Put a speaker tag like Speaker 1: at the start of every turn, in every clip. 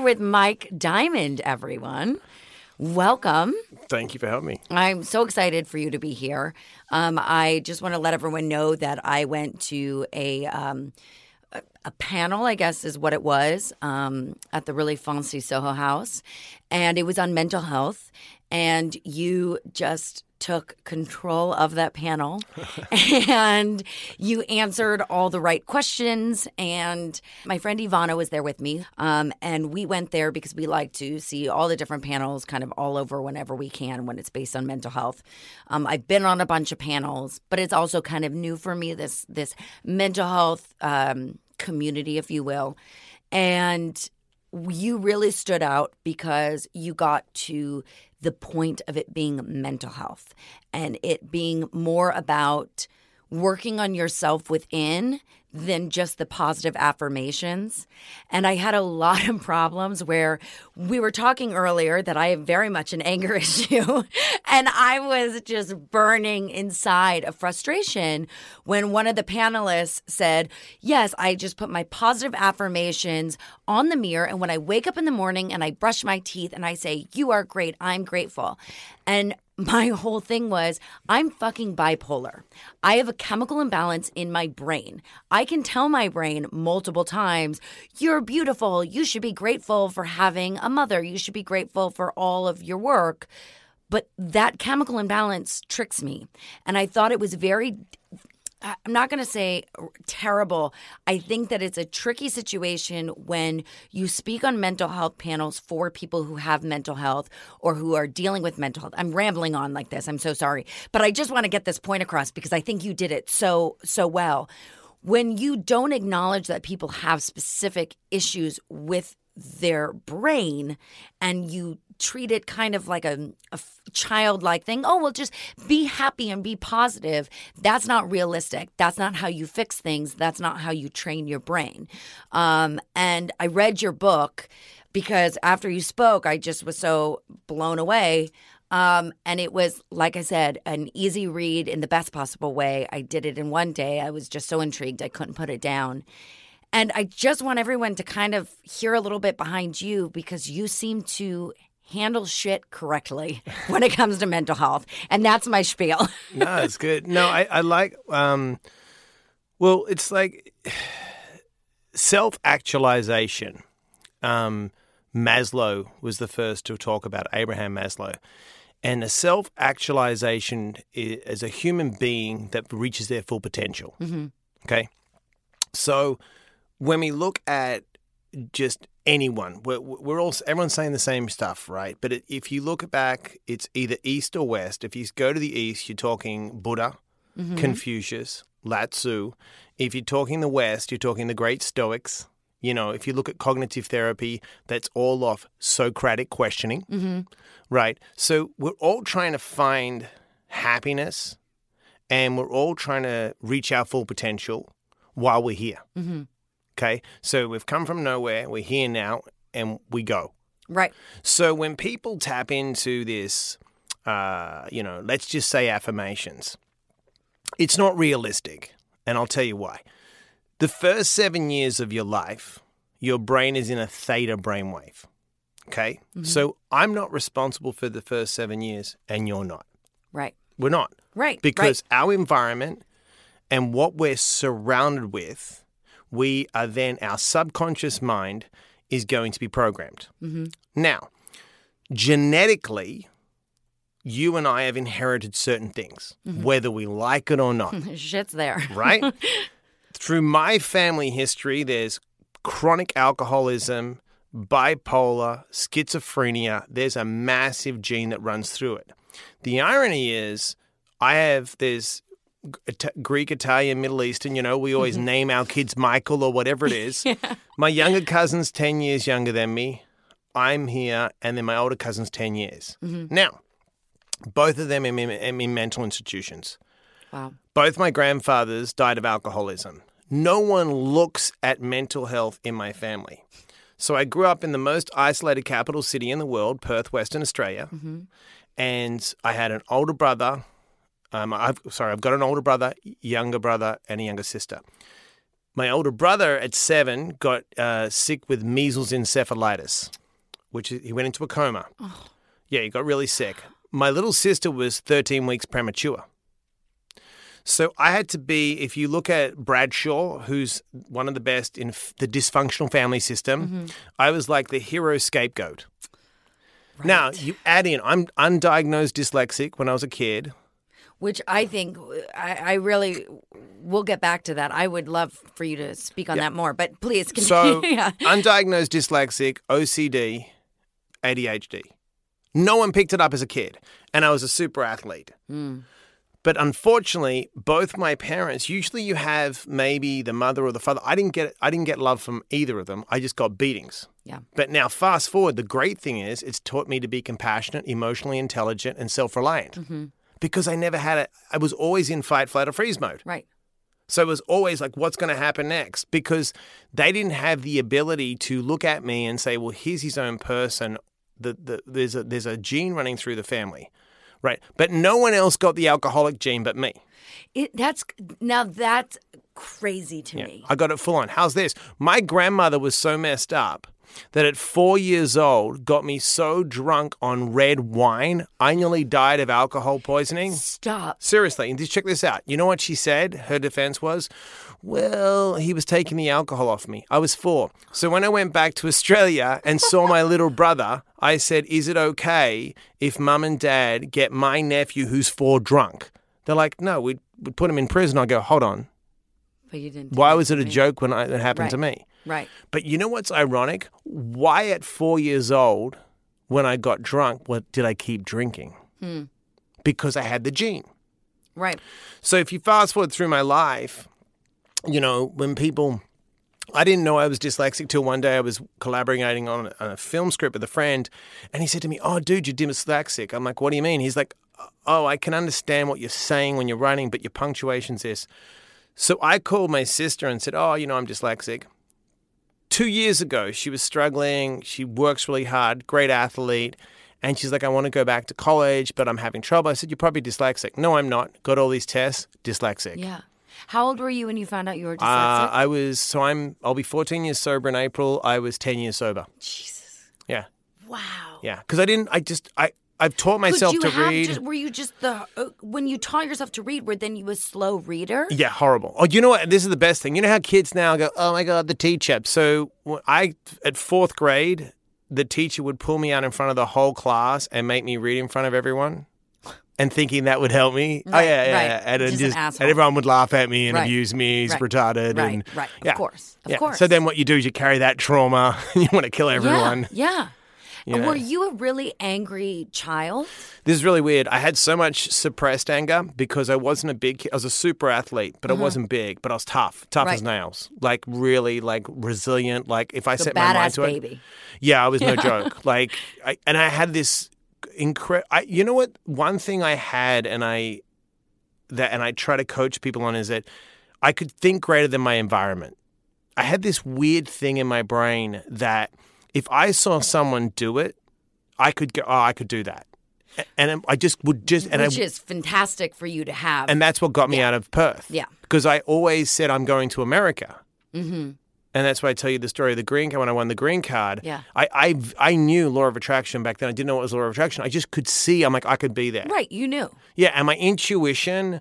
Speaker 1: Here with Mike Diamond, everyone. Welcome.
Speaker 2: Thank you for having me.
Speaker 1: I'm so excited for you to be here. Um, I just want to let everyone know that I went to a um, a panel, I guess is what it was, um, at the really fancy Soho House, and it was on mental health. And you just took control of that panel and you answered all the right questions. And my friend Ivana was there with me. Um, and we went there because we like to see all the different panels kind of all over whenever we can when it's based on mental health. Um, I've been on a bunch of panels, but it's also kind of new for me this this mental health um, community, if you will. And you really stood out because you got to the point of it being mental health and it being more about working on yourself within than just the positive affirmations. And I had a lot of problems where we were talking earlier that I have very much an anger issue. and I was just burning inside of frustration when one of the panelists said, Yes, I just put my positive affirmations on the mirror. And when I wake up in the morning and I brush my teeth and I say, You are great, I'm grateful. And my whole thing was I'm fucking bipolar. I have a chemical imbalance in my brain. I can tell my brain multiple times, you're beautiful. You should be grateful for having a mother. You should be grateful for all of your work. But that chemical imbalance tricks me. And I thought it was very I'm not going to say terrible. I think that it's a tricky situation when you speak on mental health panels for people who have mental health or who are dealing with mental health. I'm rambling on like this. I'm so sorry. But I just want to get this point across because I think you did it so so well. When you don't acknowledge that people have specific issues with their brain and you treat it kind of like a, a childlike thing. Oh, well, just be happy and be positive. That's not realistic. That's not how you fix things. That's not how you train your brain. Um, and I read your book because after you spoke, I just was so blown away. Um, and it was, like I said, an easy read in the best possible way. I did it in one day. I was just so intrigued, I couldn't put it down. And I just want everyone to kind of hear a little bit behind you because you seem to handle shit correctly when it comes to mental health. And that's my spiel.
Speaker 2: no, it's good. No, I, I like, um, well, it's like self actualization. Um, Maslow was the first to talk about Abraham Maslow. And a self actualization is a human being that reaches their full potential. Mm-hmm. Okay. So when we look at just anyone. We're, we're all everyone's saying the same stuff, right? But it, if you look back, it's either east or west. If you go to the east, you're talking Buddha, mm-hmm. Confucius, Lao Tzu. If you're talking the west, you're talking the great Stoics. You know, if you look at cognitive therapy, that's all off Socratic questioning, mm-hmm. right? So we're all trying to find happiness, and we're all trying to reach our full potential while we're here. Mm-hmm. Okay. So we've come from nowhere, we're here now, and we go.
Speaker 1: Right.
Speaker 2: So when people tap into this, uh, you know, let's just say affirmations, it's not realistic. And I'll tell you why. The first seven years of your life, your brain is in a theta brainwave. Okay. Mm-hmm. So I'm not responsible for the first seven years, and you're not.
Speaker 1: Right.
Speaker 2: We're not.
Speaker 1: Right.
Speaker 2: Because
Speaker 1: right.
Speaker 2: our environment and what we're surrounded with we are then, our subconscious mind is going to be programmed. Mm-hmm. Now, genetically, you and I have inherited certain things, mm-hmm. whether we like it or not.
Speaker 1: Shit's there.
Speaker 2: right? Through my family history, there's chronic alcoholism, bipolar, schizophrenia. There's a massive gene that runs through it. The irony is, I have, there's Greek, Italian, Middle Eastern. You know, we always mm-hmm. name our kids Michael or whatever it is. yeah. My younger cousin's 10 years younger than me. I'm here, and then my older cousin's 10 years. Mm-hmm. Now, both of them are in, in mental institutions.
Speaker 1: Wow.
Speaker 2: Both my grandfathers died of alcoholism. No one looks at mental health in my family. So I grew up in the most isolated capital city in the world, Perth, Western Australia. Mm-hmm. And I had an older brother um, I've sorry, I've got an older brother, younger brother, and a younger sister. My older brother at seven got uh, sick with measles encephalitis, which is- he went into a coma. Yeah, he got really sick. My little sister was 13 weeks premature. So I had to be, if you look at Bradshaw, who's one of the best in f- the dysfunctional family system, I was like the hero scapegoat. Now, you add in, I'm undiagnosed dyslexic when I was a kid.
Speaker 1: Which I think I, I really we'll get back to that. I would love for you to speak on that more, but please continue.
Speaker 2: So,
Speaker 1: yeah.
Speaker 2: undiagnosed dyslexic, OCD, ADHD. No one picked it up as a kid, and I was a super athlete. Hmm. But unfortunately, both my parents. Usually, you have maybe the mother or the father. I didn't get. I didn't get love from either of them. I just got beatings.
Speaker 1: Yeah.
Speaker 2: But now, fast forward. The great thing is, it's taught me to be compassionate, emotionally intelligent, and self-reliant. Mm-hmm. Because I never had it. I was always in fight, flight, or freeze mode.
Speaker 1: Right.
Speaker 2: So it was always like, what's going to happen next? Because they didn't have the ability to look at me and say, well, here's his own person. The, the, there's, a, there's a gene running through the family. Right. But no one else got the alcoholic gene but me.
Speaker 1: It, that's now that's crazy to me.
Speaker 2: I got it full on. How's this? My grandmother was so messed up that at four years old got me so drunk on red wine, I nearly died of alcohol poisoning.
Speaker 1: Stop.
Speaker 2: Seriously, and just check this out. You know what she said? Her defense was, well, he was taking the alcohol off me. I was four. So when I went back to Australia and saw my little brother, I said, is it okay if mum and dad get my nephew who's four drunk? They're like, no, we'd, we'd put him in prison. I go, hold on.
Speaker 1: But you didn't.
Speaker 2: Why was it a joke when I, it happened to me?
Speaker 1: Right.
Speaker 2: But you know what's ironic? Why at four years old, when I got drunk, what did I keep drinking? Hmm. Because I had the gene.
Speaker 1: Right.
Speaker 2: So if you fast forward through my life, you know, when people, I didn't know I was dyslexic till one day I was collaborating on a, on a film script with a friend, and he said to me, "Oh, dude, you're dyslexic." I'm like, "What do you mean?" He's like, "Oh, oh I can understand what you're saying when you're writing, but your punctuation's this." So I called my sister and said, "Oh, you know, I'm dyslexic." Two years ago, she was struggling. She works really hard, great athlete. And she's like, I want to go back to college, but I'm having trouble. I said, You're probably dyslexic. No, I'm not. Got all these tests, dyslexic.
Speaker 1: Yeah. How old were you when you found out you were
Speaker 2: Uh,
Speaker 1: dyslexic?
Speaker 2: I was, so I'm, I'll be 14 years sober in April. I was 10 years sober.
Speaker 1: Jesus.
Speaker 2: Yeah.
Speaker 1: Wow.
Speaker 2: Yeah. Because I didn't, I just, I, I've taught myself to read.
Speaker 1: Just, were you just the uh, when you taught yourself to read? Were then you a slow reader?
Speaker 2: Yeah, horrible. Oh, you know what? This is the best thing. You know how kids now go, "Oh my god, the teacher." So I at fourth grade, the teacher would pull me out in front of the whole class and make me read in front of everyone, and thinking that would help me. oh yeah, yeah,
Speaker 1: right.
Speaker 2: yeah. And, it
Speaker 1: Just an
Speaker 2: and everyone would laugh at me and
Speaker 1: Right,
Speaker 2: abuse me. He's
Speaker 1: right,
Speaker 2: retarded.
Speaker 1: right,
Speaker 2: and,
Speaker 1: right. Of course, of
Speaker 2: yeah.
Speaker 1: course.
Speaker 2: So then what you do is you carry that trauma. And you want to kill everyone.
Speaker 1: Yeah. yeah.
Speaker 2: Know.
Speaker 1: Were you a really angry child?
Speaker 2: This is really weird. I had so much suppressed anger because I wasn't a big kid. I was a super athlete, but I wasn't big, but I was tough, tough as
Speaker 1: Uh-huh.
Speaker 2: Nails. Like really like resilient. Like if I
Speaker 1: The
Speaker 2: set my mind to it. Yeah, I was no joke. Like I, and I had this incredible you know what one thing I had and I that and I try to coach people on is that I could think greater than my environment. I had this weird thing in my brain that if I saw someone do it, I could go, oh, I could do that. And I just would just, and
Speaker 1: which
Speaker 2: I,
Speaker 1: is fantastic for you to have.
Speaker 2: and that's what got me out of Perth.
Speaker 1: Yeah.
Speaker 2: Because I always said I'm going to America. Mm-hmm. And that's why I tell you the story of the green card when I won the green card.
Speaker 1: Yeah.
Speaker 2: I, I, I knew law of attraction back then. I didn't know what was law of attraction. I just could see, I'm like, I could be there.
Speaker 1: right, you knew.
Speaker 2: Yeah. And my intuition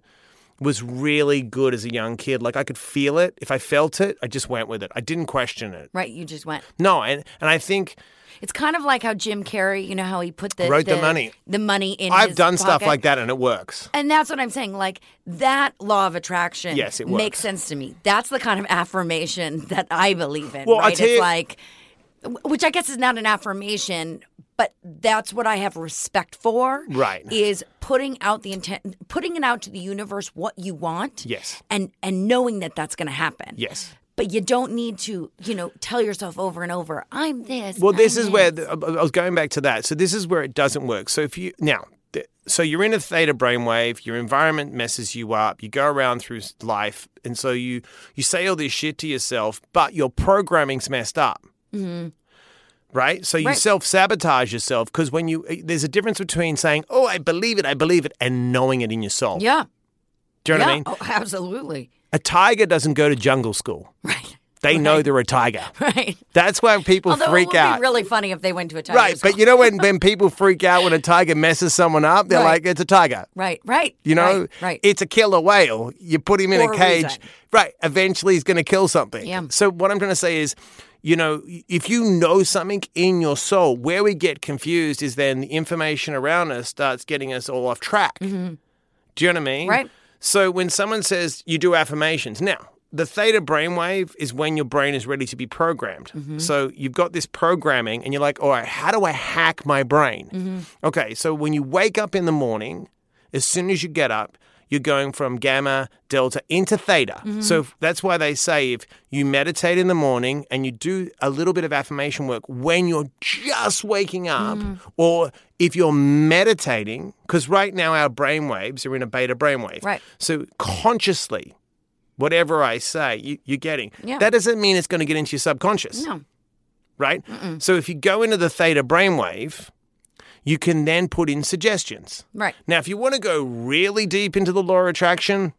Speaker 2: was really good as a young kid. Like I could feel it. If I felt it, I just went with it. I didn't question it.
Speaker 1: Right, you just went.
Speaker 2: No. And, and I think
Speaker 1: It's kind of like how Jim Carrey, you know how he put the
Speaker 2: Wrote the money.
Speaker 1: the money in.
Speaker 2: I've done stuff like that and it works.
Speaker 1: And that's what I'm saying. Like that law of attraction
Speaker 2: Yes, it
Speaker 1: makes sense to me. That's the kind of affirmation that I believe in.
Speaker 2: Well,
Speaker 1: right?
Speaker 2: tell
Speaker 1: it's
Speaker 2: you-
Speaker 1: like which I guess is not an affirmation, but that's what I have respect for.
Speaker 2: Right.
Speaker 1: Is putting out the intent putting it out to the universe what you want.
Speaker 2: Yes.
Speaker 1: And and knowing that that's going to happen.
Speaker 2: Yes.
Speaker 1: But you don't need to, you know, tell yourself over and over, I'm this.
Speaker 2: Well, this
Speaker 1: I'm
Speaker 2: is where the, I was going back to that. So this is where it doesn't work. So if you now, so you're in a theta brainwave, your environment messes you up. You go around through life, and so you you say all this shit to yourself, but your programming's messed up. Right, so you
Speaker 1: Right.
Speaker 2: self sabotage yourself because when you eh, there's a difference between saying "Oh, I believe it, I believe it," and knowing it in your soul.
Speaker 1: Yeah.
Speaker 2: Do you know
Speaker 1: yeah.
Speaker 2: what I mean?
Speaker 1: Oh, absolutely.
Speaker 2: A tiger doesn't go to jungle school.
Speaker 1: Right.
Speaker 2: They know they're a tiger.
Speaker 1: Right.
Speaker 2: That's why people
Speaker 1: Although
Speaker 2: freak
Speaker 1: it would
Speaker 2: out.
Speaker 1: be really funny if they went to a tiger
Speaker 2: right,
Speaker 1: school.
Speaker 2: but you know when, when people freak out when a tiger messes someone up, they're
Speaker 1: Right.
Speaker 2: like, it's a tiger.
Speaker 1: right, right.
Speaker 2: You know,
Speaker 1: right, right.
Speaker 2: it's a killer whale. You put him in
Speaker 1: For
Speaker 2: a
Speaker 1: a
Speaker 2: cage.
Speaker 1: reason.
Speaker 2: right. Eventually, he's going to kill something.
Speaker 1: Yeah.
Speaker 2: So, what I'm trying to say is, you know, if you know something in your soul, where we get confused is then the information around us starts getting us all off track. Do you know what I mean?
Speaker 1: Mm-hmm. Right.
Speaker 2: So, when someone says you do affirmations, now, the theta brainwave is when your brain is ready to be programmed.
Speaker 1: Mm-hmm.
Speaker 2: So you've got this programming, and you're like, all right, how do I hack my brain?
Speaker 1: Mm-hmm.
Speaker 2: Okay, so when you wake up in the morning, as soon as you get up, you're going from gamma, delta into theta.
Speaker 1: Mm-hmm.
Speaker 2: So that's why they say if you meditate in the morning and you do a little bit of affirmation work when you're just waking up,
Speaker 1: Mm-hmm.
Speaker 2: or if you're meditating, because right now our brain waves are in a beta brainwave.
Speaker 1: Right.
Speaker 2: So consciously, whatever I say, you, you're getting.
Speaker 1: Yeah.
Speaker 2: That doesn't mean it's going to get into your subconscious
Speaker 1: no.
Speaker 2: right? So if you go into the theta brainwave, you can then put in suggestions.
Speaker 1: Right.
Speaker 2: Now, if you want to go really deep into the law of attraction,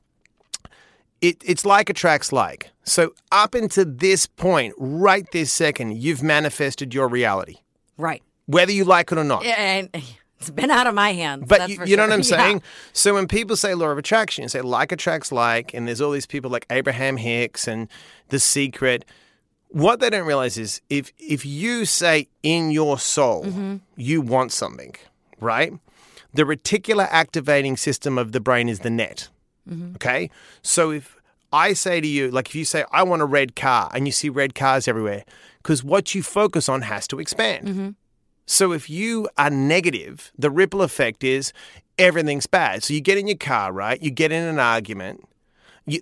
Speaker 2: it, it's like attracts like. So up until this point, right this second, you've manifested your reality,
Speaker 1: Right.
Speaker 2: whether you like it or not.
Speaker 1: Yeah, and it's been out of my hands.
Speaker 2: But you, you know what. I'm
Speaker 1: Yeah.
Speaker 2: saying? So when people say law of attraction, you say like attracts like, and there's all these people like Abraham Hicks and The Secret. What they don't realize is if if you say in your soul
Speaker 1: Mm-hmm.
Speaker 2: you want something, right? The reticular activating system of the brain is the net.
Speaker 1: Mm-hmm.
Speaker 2: Okay? So if I say to you, like if you say, I want a red car, and you see red cars everywhere, because what you focus on has to expand.
Speaker 1: Mm-hmm.
Speaker 2: So if you are negative, the ripple effect is everything's bad. So you get in your car, right? You get in an argument.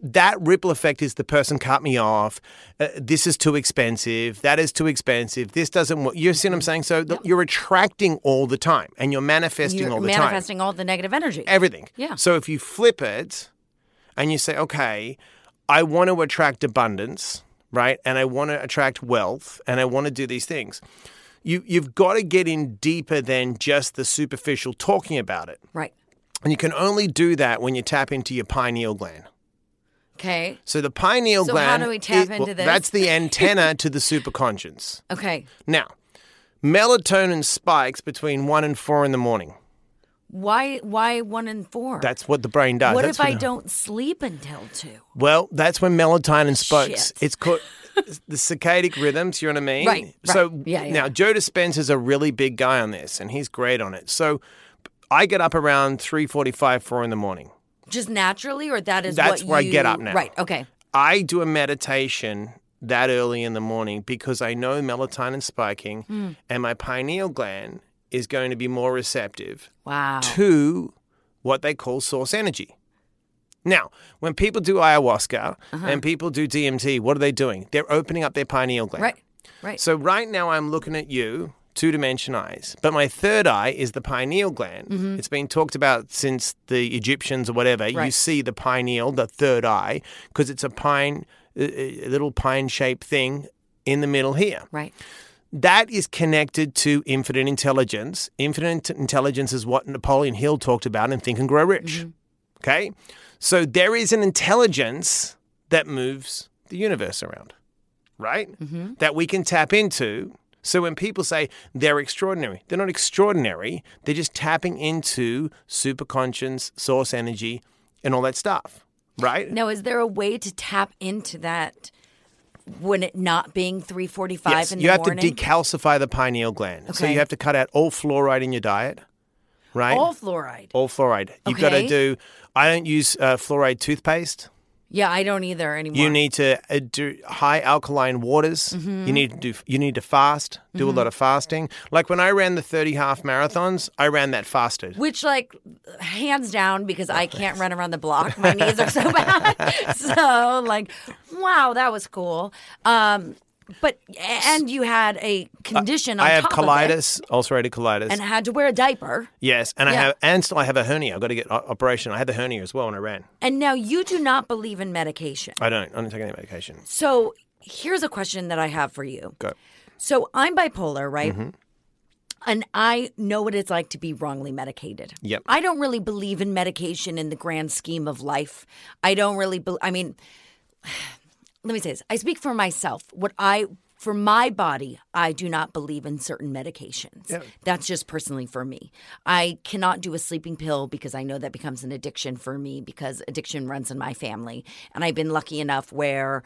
Speaker 2: That ripple effect is the person cut me off. Uh, this is too expensive. That is too expensive. This doesn't work. You see what I'm saying? So you're attracting all the time and you're manifesting
Speaker 1: You're
Speaker 2: all the time
Speaker 1: manifesting all the negative energy.
Speaker 2: everything.
Speaker 1: Yeah.
Speaker 2: So if you flip it and you say, okay, I want to attract abundance, right? And I want to attract wealth and I want to do these things. You, you've got to get in deeper than just the superficial talking about it.
Speaker 1: Right.
Speaker 2: And you can only do that when you tap into your pineal gland.
Speaker 1: Okay.
Speaker 2: So the pineal
Speaker 1: So how
Speaker 2: gland.
Speaker 1: do we tap
Speaker 2: is-
Speaker 1: into this?
Speaker 2: That's the antenna to the superconscious.
Speaker 1: Okay.
Speaker 2: Now, melatonin spikes between one and four in the morning.
Speaker 1: Why why one and four?
Speaker 2: That's what the brain does.
Speaker 1: what
Speaker 2: That's
Speaker 1: if I
Speaker 2: the-
Speaker 1: don't sleep until two?
Speaker 2: Well, that's when melatonin spikes.
Speaker 1: Shit.
Speaker 2: It's called the circadian rhythms. You know what I mean?
Speaker 1: Right, right.
Speaker 2: So
Speaker 1: Yeah, yeah.
Speaker 2: now Joe Dispenza's a really big guy on this, and he's great on it. So I get up around three forty-five, four in the morning.
Speaker 1: Just naturally, or that is
Speaker 2: That's
Speaker 1: what
Speaker 2: where I get up now.
Speaker 1: Right. Okay.
Speaker 2: I do a meditation that early in the morning because I know melatonin spiking,
Speaker 1: Hmm.
Speaker 2: and my pineal gland is going to be more receptive
Speaker 1: Wow.
Speaker 2: to what they call source energy. Now, when people do ayahuasca
Speaker 1: Uh-huh.
Speaker 2: and people do DMT, what are they doing? They're opening up their pineal gland.
Speaker 1: Right. Right.
Speaker 2: So right now I'm looking at you, two dimension eyes, but my third eye is the pineal gland. It's been talked about since the Egyptians or whatever. You
Speaker 1: Mm-hmm.
Speaker 2: See the pineal, the third eye, because it's a pine, a little pine shaped thing in the middle here
Speaker 1: right.
Speaker 2: that is connected to infinite intelligence. Infinite intelligence is what Napoleon Hill talked about in Think and Grow Rich. Okay? So there is an intelligence that moves the universe around, right? That we can tap into. So when people say they're extraordinary, they're not extraordinary. They're just tapping into superconscious, source energy, and all that stuff, right?
Speaker 1: Now, is there a way to tap into that when it not being three forty-five
Speaker 2: Yes,
Speaker 1: in
Speaker 2: you have
Speaker 1: morning?
Speaker 2: to decalcify the pineal gland. So you have to cut out all fluoride in your diet, right?
Speaker 1: All fluoride.
Speaker 2: all fluoride. You've got to do. I don't use uh, fluoride toothpaste.
Speaker 1: Yeah, I don't either anymore.
Speaker 2: You need to uh, do high alkaline waters.
Speaker 1: Mm-hmm.
Speaker 2: You need to do. You need to fast. Do a lot of fasting. Like when I ran the thirty half marathons, I ran that fasted.
Speaker 1: Which, like, hands down, because I can't run around the block. My knees are so bad. so, like, wow, that was cool. Um, but and you had a condition on
Speaker 2: I have
Speaker 1: top of it
Speaker 2: colitis, ulcerative colitis.
Speaker 1: and I had to wear a diaper.
Speaker 2: yes, and I have, and still I have a hernia. I've got to get operation. I had the hernia as well when I ran.
Speaker 1: And now you do not believe in medication.
Speaker 2: I don't. I don't take any medication.
Speaker 1: So here's a question that I have for you.
Speaker 2: Go.
Speaker 1: So I'm bipolar, right?
Speaker 2: Mm-hmm.
Speaker 1: And I know what it's like to be wrongly medicated.
Speaker 2: Yep.
Speaker 1: I don't really believe in medication in the grand scheme of life. I don't really. Be- I mean, let me say this. I speak for myself. What I for my body, I do not believe in certain medications.
Speaker 2: Yeah.
Speaker 1: That's just personally for me. I cannot do a sleeping pill because I know that becomes an addiction for me because addiction runs in my family. And I've been lucky enough where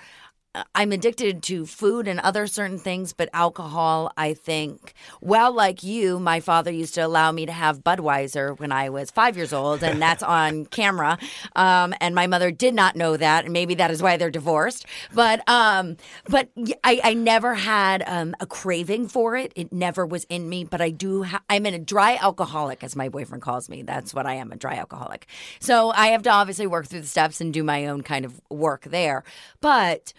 Speaker 1: I'm addicted to food and other certain things, but alcohol, I think, well, like you, my father used to allow me to have Budweiser when I was five years old, and that's on camera. Um, and my mother did not know that, and maybe that is why they're divorced. But um, but I, I never had um, a craving for it. It never was in me. But I do. Ha- I'm in a dry alcoholic, as my boyfriend calls me. That's what I am, a dry alcoholic. So I have to obviously work through the steps and do my own kind of work there. But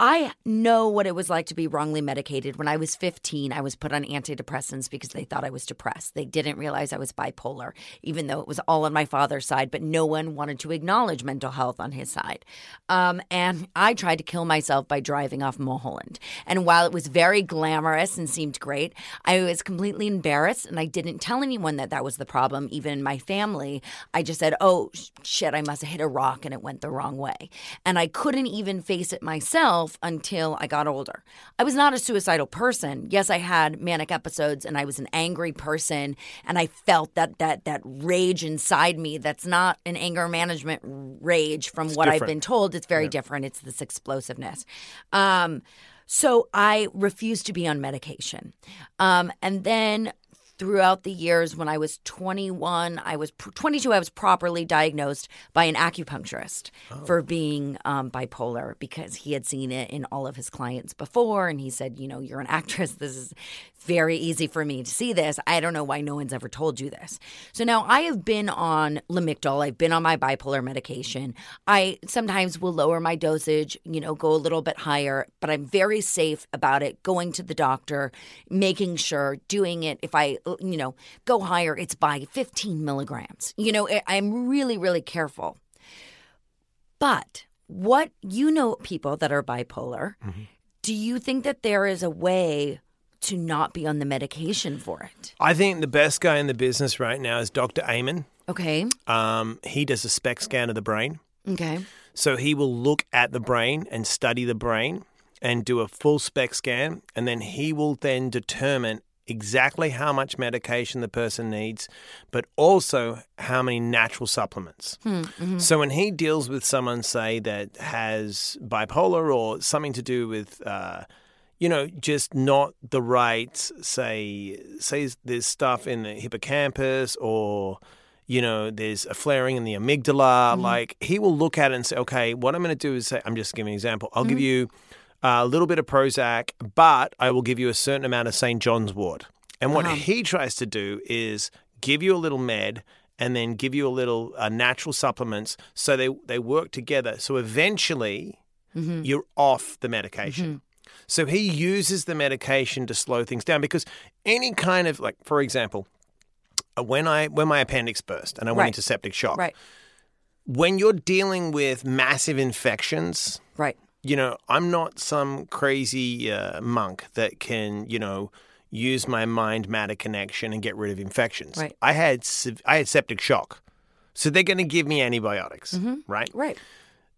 Speaker 1: I know what it was like to be wrongly medicated. When I was 15, I was put on antidepressants because they thought I was depressed. They didn't realize I was bipolar, even though it was all on my father's side, but no one wanted to acknowledge mental health on his side. Um, and I tried to kill myself by driving off Mulholland. And while it was very glamorous and seemed great, I was completely embarrassed and I didn't tell anyone that that was the problem, even in my family. I just said, oh, shit, I must have hit a rock and it went the wrong way. And I couldn't even face it myself until I got older. I was not a suicidal person. Yes, I had manic episodes and I was an angry person and I felt that that that rage inside me that's not an anger management rage from what I've been told. It's very different. It's this explosiveness. Um, so I refused to be on medication. Um, and then throughout the years when I was 21, I was 22, I was properly diagnosed by an acupuncturist for being um, bipolar because he had seen it in all of his clients before. And he said, You know, you're an actress. This is very easy for me to see this. I don't know why no one's ever told you this. So now I have been on Lamictal. I've been on my bipolar medication. I sometimes will lower my dosage, you know, go a little bit higher, but I'm very safe about it. Going to the doctor, making sure, doing it. If I, you know, go higher, it's by 15 milligrams. You know, I- I'm really, really careful. But what you know, people that are bipolar, do you think that there is a way to not be on the medication for it?
Speaker 2: I think the best guy in the business right now is Dr. Amen.
Speaker 1: Okay.
Speaker 2: Um, he does a SPECT scan of the brain.
Speaker 1: Okay.
Speaker 2: So he will look at the brain and study the brain and do a full SPECT scan. And then he will then determine exactly how much medication the person needs, but also how many natural supplements. Hmm, mm-hmm. So when he deals with someone, say, that has bipolar or something to do with, uh, you know, just not the right, say, say there's stuff in the hippocampus or you know, there's a flaring in the amygdala. Mm-hmm. Like he will look at it and say, okay, what I'm going to do is say, I'm just giving an example. I'll give mm-hmm. you a little bit of Prozac, but I will give you a certain amount of St. John's wort. And what he tries to do is give you a little med and then give you a little uh, natural supplements so they, they work together. So eventually you're off the medication. So he uses the medication to slow things down because any kind of like, for example, uh, when I when my appendix burst and I went
Speaker 1: Right.
Speaker 2: into septic shock,
Speaker 1: Right.
Speaker 2: when you're dealing with massive infections,
Speaker 1: Right.
Speaker 2: You know, I'm not some crazy uh, monk that can, you know, use my mind matter connection and get rid of infections.
Speaker 1: Right.
Speaker 2: I had I had septic shock, so they're going to give me antibiotics,
Speaker 1: Mm-hmm.
Speaker 2: right?
Speaker 1: Right.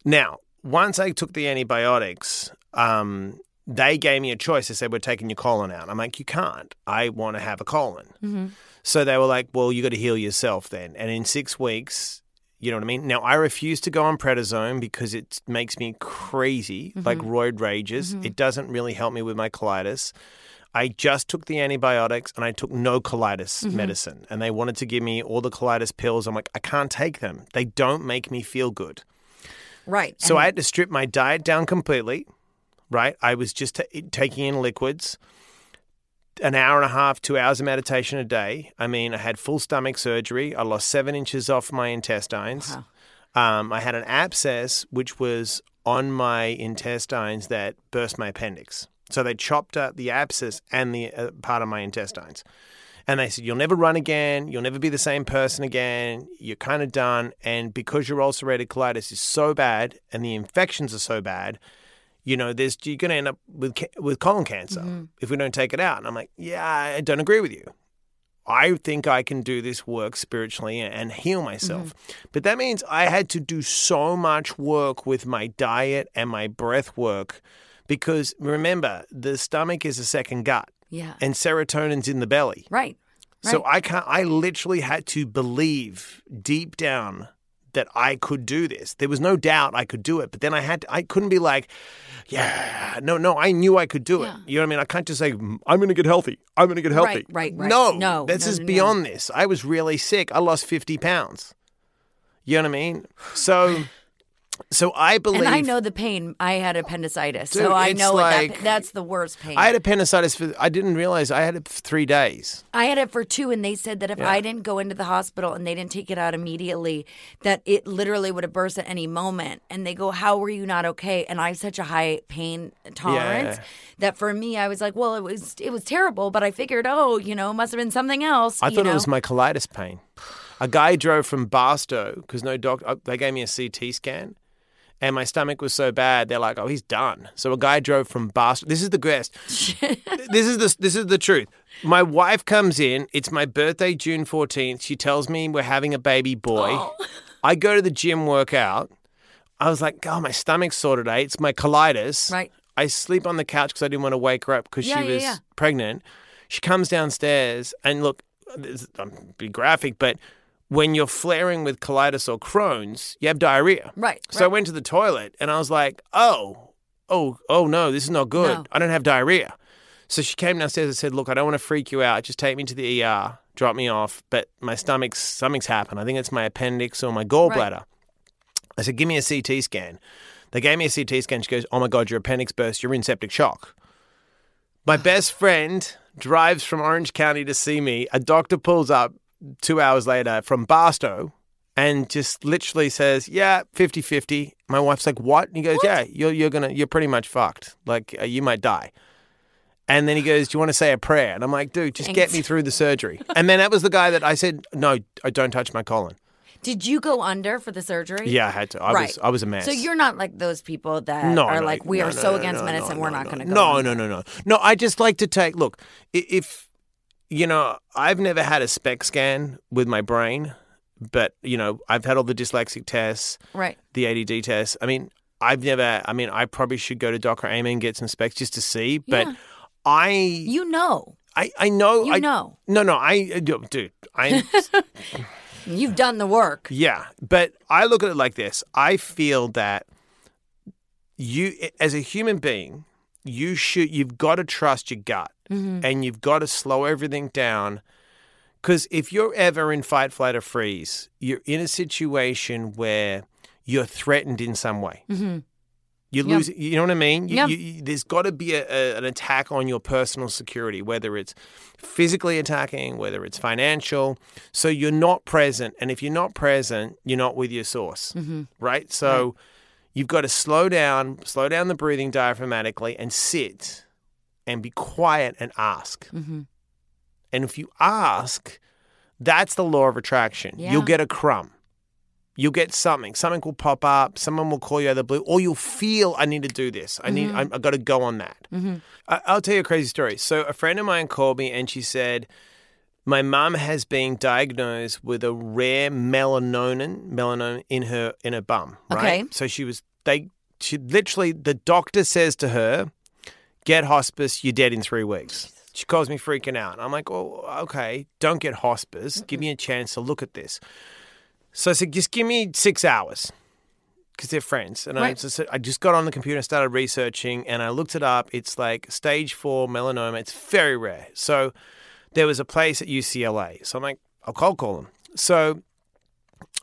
Speaker 2: Now, once I took the antibiotics, um, they gave me a choice. They said, We're taking your colon out. I'm like, You can't. I want to have a colon.
Speaker 1: Mm-hmm.
Speaker 2: So they were like, Well, you got to heal yourself then. And in six weeks, you know what I mean? Now, I refuse to go on prednisone because it makes me crazy, mm-hmm. like roid rages. Mm-hmm. It doesn't really help me with my colitis. I just took the antibiotics and I took no colitis mm-hmm. medicine. And they wanted to give me all the colitis pills. I'm like, I can't take them. They don't make me feel good.
Speaker 1: Right.
Speaker 2: So I had to strip my diet down completely, right? I was just ta taking in liquids, an hour and a half, two hours of meditation a day. I mean, I had full stomach surgery. I lost seven inches off my intestines. Um, I had an abscess, which was on my intestines that burst my appendix. So they chopped up the abscess and the uh, part of my intestines. And they said, You'll never run again. You'll never be the same person again. You're kind of done. And because your ulcerative colitis is so bad and the infections are so bad, you know, there's you're going to end up with with colon cancer mm-hmm. if we don't take it out. And I'm like, yeah, I don't agree with you. I think I can do this work spiritually and heal myself. Mm-hmm. But that means I had to do so much work with my diet and my breath work because remember, the stomach is a second gut
Speaker 1: Yeah.
Speaker 2: and serotonin's in the belly.
Speaker 1: right.
Speaker 2: So I can't I literally had to believe deep down that I could do this. There was no doubt I could do it, but then I had to, I couldn't be like, yeah, no, no, I knew I could do it. You know what I mean? I can't just say "Mm, I'm going to get healthy. I'm going to get healthy.
Speaker 1: Right, right, right.
Speaker 2: No,
Speaker 1: No,
Speaker 2: this
Speaker 1: no,
Speaker 2: is
Speaker 1: no, no.
Speaker 2: beyond this. I was really sick. I lost 50 pounds. You know what I mean? So so I believe
Speaker 1: And I know the pain. I had appendicitis,
Speaker 2: Dude,
Speaker 1: so I know
Speaker 2: like-
Speaker 1: that, that's the worst pain.
Speaker 2: I had appendicitis for I didn't realize I had it for 3 days.
Speaker 1: I had it for two, and they said that if I didn't go into the hospital and they didn't take it out immediately, that it literally would have burst at any moment. And they go, "How were you not okay?" And I have such a high pain tolerance
Speaker 2: Yeah.
Speaker 1: that for me, I was like, "Well, it was it was terrible," but I figured, oh, you know, it must have been something else.
Speaker 2: I thought
Speaker 1: know?
Speaker 2: it was my colitis pain. A guy drove from Barstow because no doctor. Uh, they gave me a CT scan, and my stomach was so bad. They're like, "Oh, he's done." So a guy drove from Barstow This is the best. this is the this is the truth. My wife comes in. It's my birthday, June fourteenth. She tells me we're having a baby boy.
Speaker 1: Oh.
Speaker 2: I go to the gym workout. I was like, "God, my stomach's sore today. Eh? It's my colitis."
Speaker 1: Right.
Speaker 2: I sleep on the couch because I didn't want to wake her up because
Speaker 1: Yeah,
Speaker 2: she
Speaker 1: yeah,
Speaker 2: was
Speaker 1: yeah.
Speaker 2: pregnant. She comes downstairs and look, this, I'm be graphic, but when you're flaring with colitis or Crohn's, you have diarrhea.
Speaker 1: Right,
Speaker 2: So I went to the toilet and I was like, oh, oh, oh no, this is not good.
Speaker 1: No.
Speaker 2: I don't have diarrhea. So she came downstairs and said, look, I don't want to freak you out. Just take me to the ER, drop me off. But my stomach's, something's happened. I think it's my appendix or my gallbladder. I said, give me a CT scan. They gave me a CT scan. She goes, oh my God, your appendix burst. You're in septic shock. My best friend drives from Orange County to see me. A doctor pulls up two hours later from Barstow and just literally says, Yeah, 50 50. My wife's like, What? And he goes, Yeah, you're, you're going to, you're pretty much fucked. Like, uh, you might die. And then he goes, Do you want to say a prayer? And I'm like, Dude, just get me through the surgery. And then that was the guy that I said, No, I don't touch my colon.
Speaker 1: Did you go under for the surgery?
Speaker 2: Yeah, I had to. I
Speaker 1: Right.
Speaker 2: was, I was a mess.
Speaker 1: So you're not like those people that
Speaker 2: no,
Speaker 1: are
Speaker 2: no,
Speaker 1: like, we
Speaker 2: no,
Speaker 1: are
Speaker 2: no,
Speaker 1: so
Speaker 2: no,
Speaker 1: against
Speaker 2: no,
Speaker 1: medicine,
Speaker 2: no,
Speaker 1: we're
Speaker 2: no,
Speaker 1: not
Speaker 2: no.
Speaker 1: going to go.
Speaker 2: No,
Speaker 1: under.
Speaker 2: no, no, no. No, I just like to take, look, if, you know, I've never had a SPECT scan with my brain, but, you know, I've had all the dyslexic tests,
Speaker 1: Right.
Speaker 2: the ADD tests. I mean, I've never, I mean, I probably should go to Dr. Amen and get some specs just to see, but
Speaker 1: Yeah.
Speaker 2: I,
Speaker 1: You know.
Speaker 2: I, I know,
Speaker 1: You
Speaker 2: I,
Speaker 1: know.
Speaker 2: no, no, I, uh, dude, I,
Speaker 1: You've done the work.
Speaker 2: Yeah, but I look at it like this. I feel that you as a human being, you should you've got to trust your gut Mm-hmm. and you've got to slow everything down cuz if you're ever in fight flight or freeze, you're in a situation where you're threatened in some way. Mm-hmm. You
Speaker 1: Yeah.
Speaker 2: lose, you know what I mean? You,
Speaker 1: Yeah.
Speaker 2: you, you- there's got to be a, a, an attack on your personal security, whether it's physically attacking, whether it's financial. So you're not present. And if you're not present, you're not with your source, mm-hmm. right? So you've got to slow down, slow down the breathing diaphragmatically and sit and be quiet and ask.
Speaker 1: Mm-hmm.
Speaker 2: And if you ask, that's the law of attraction.
Speaker 1: Yeah.
Speaker 2: You'll get a crumb. You'll get something. Something will pop up. Someone will call you out of the blue, or you'll feel I need to do this. I need. I, I got to go on that. I, I'll tell you a crazy story. So a friend of mine called me and she said, "My mum has been diagnosed with a rare melanonin, melanoma in her in her bum. Right.
Speaker 1: Okay.
Speaker 2: So she was. They. She literally. The doctor says to her, "Get hospice. You're dead in three weeks." She calls me freaking out. I'm like, "Oh, okay. Don't get hospice. Give me a chance to look at this." So I said, just give me six hours because they're friends. And I,
Speaker 1: Right.
Speaker 2: just, I just got on the computer and started researching and I looked it up. It's like stage four melanoma. It's very rare. So there was a place at UCLA. So I'm like, I'll cold call them. So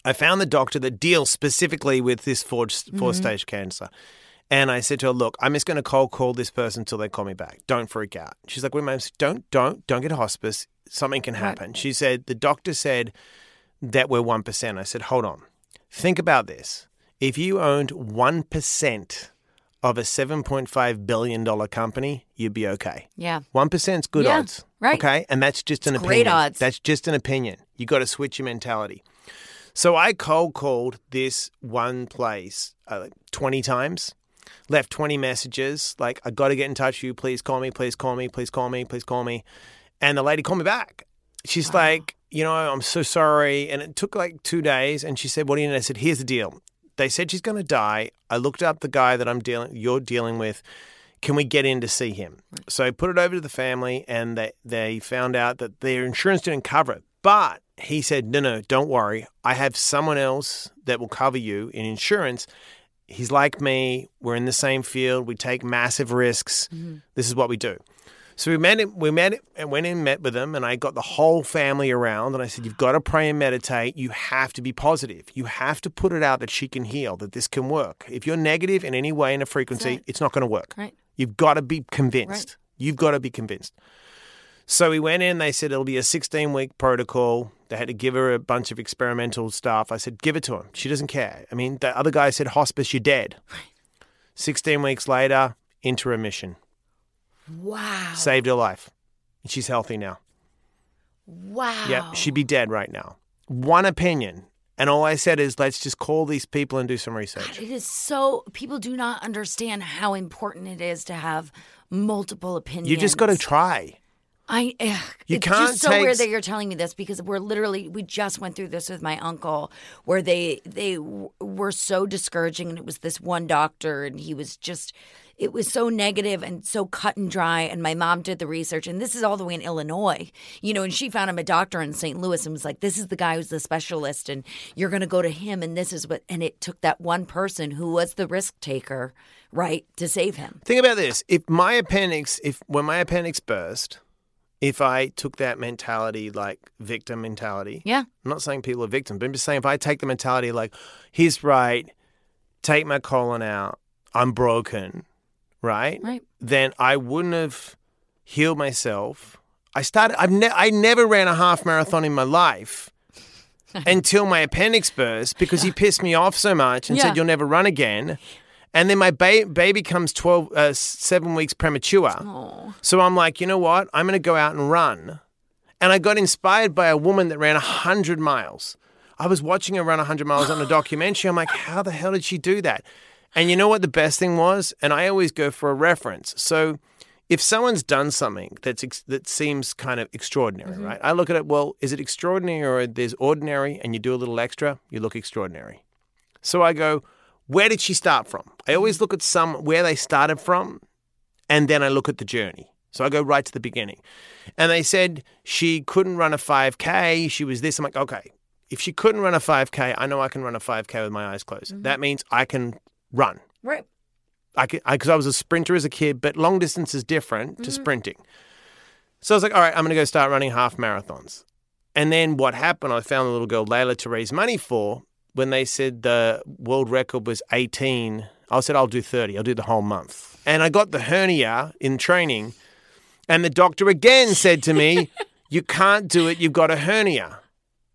Speaker 2: I found the doctor that deals specifically with this four, four mm-hmm. stage cancer. And I said to her, "Look, I'm just going to cold call this person until they call me back. Don't freak out." She's like, "Wait, ma'am, don't, don't, don't get hospice. Something can happen." She said, "The doctor said that we're one percent." I said, "Hold on. Think about this. If you owned one percent of a seven point five billion dollar company, you'd be okay.
Speaker 1: Yeah.
Speaker 2: One percent's good
Speaker 1: Yeah,
Speaker 2: odds,
Speaker 1: right.
Speaker 2: Okay, and that's just an
Speaker 1: It's
Speaker 2: opinion.
Speaker 1: great odds.
Speaker 2: That's just an opinion. You got to switch your mentality." So I cold called this one place uh, 20 times. Left 20 messages like, I got to get in touch with you. Please call me, please call me, please call me, please call me. And the lady called me back. She's like, you know, I'm so sorry. And it took like two days. And she said, what do you need? I said, here's the deal. They said she's going to die. I looked up the guy that I'm dealing, you're dealing with. Can we get in to see him? So I put it over to the family, and they they found out that their insurance didn't cover it. But he said, no, no, don't worry. I have someone else that will cover you in insurance. He's like me. We're in the same field. We take massive risks. Mm-hmm. This is what we do. So we met him, we met and went in and met with him and I got the whole family around and I said, You've got to pray and meditate. You have to be positive. You have to put it out that she can heal, that this can work. If you're negative in any way in a frequency,
Speaker 1: it.
Speaker 2: it's not going to work.
Speaker 1: Right.
Speaker 2: You've got to be convinced.
Speaker 1: Right.
Speaker 2: You've got to be convinced. So we went in, they said it'll be a 16 week protocol. They had to give her a bunch of experimental stuff. I said, give it to him. She doesn't care. I mean, the other guy said, hospice, you're dead. 16 weeks later, into remission.
Speaker 1: Wow.
Speaker 2: Saved her life. And she's healthy now.
Speaker 1: Wow.
Speaker 2: Yep, she'd be dead right now. One opinion. And all I said is, let's just call these people and do some research.
Speaker 1: It is so people do not understand how important it is to have multiple opinions.
Speaker 2: You just got to try.
Speaker 1: I. Ugh,
Speaker 2: You
Speaker 1: it's
Speaker 2: can't
Speaker 1: just so
Speaker 2: take
Speaker 1: weird that you're telling me this because we're literally we just went through this with my uncle where they they w- were so discouraging and it was this one doctor and he was just it was so negative and so cut and dry and my mom did the research and this is all the way in Illinois you know and she found him a doctor in St. Louis and was like this is the guy who's the specialist and you're going to go to him and this is what and it took that one person who was the risk taker right to save him
Speaker 2: Think about this. If my appendix, if when my appendix burst, if I took that mentality, like victim mentality,
Speaker 1: yeah
Speaker 2: I'm not saying people are victims, but I'm just saying if I take the mentality like, he's right, take my colon out, I'm broken, right?
Speaker 1: right
Speaker 2: Then I wouldn't have healed myself. I started. I've ne- I never ran a half marathon in my life until my appendix burst because he pissed me off so much and
Speaker 1: Yeah.
Speaker 2: said you'll never run again. And then my ba- baby comes 12, uh, seven weeks premature.
Speaker 1: oh
Speaker 2: So I'm like, you know what? I'm going to go out and run. And I got inspired by a woman that ran 100 miles. I was watching her run 100 miles on a documentary. I'm like, how the hell did she do that? And you know what the best thing was? And I always go for a reference. So if someone's done something that's ex- that seems kind of extraordinary, right? I look at it, well, is it extraordinary or there's ordinary and you do a little extra, you look extraordinary. So I go, where did she start from? I always mm-hmm. look at some where they started from and then I look at the journey. So I go right to the beginning. And they said she couldn't run a 5K. She was this. I'm like, okay, if she couldn't run a 5K, I know I can run a 5K with my eyes closed. Mm-hmm. That means I can run.
Speaker 1: right
Speaker 2: I can I because I, I was a sprinter as a kid, but long distance is different to mm-hmm. sprinting. So I was like, all right, I'm going to go start running half marathons. And then what happened? I found a little girl, Layla, to raise money for. When they said the world record was 18, I said, I'll do 30. I'll do the whole month. And I got the hernia in training. And the doctor again said to me, You can't do it. You've got a hernia.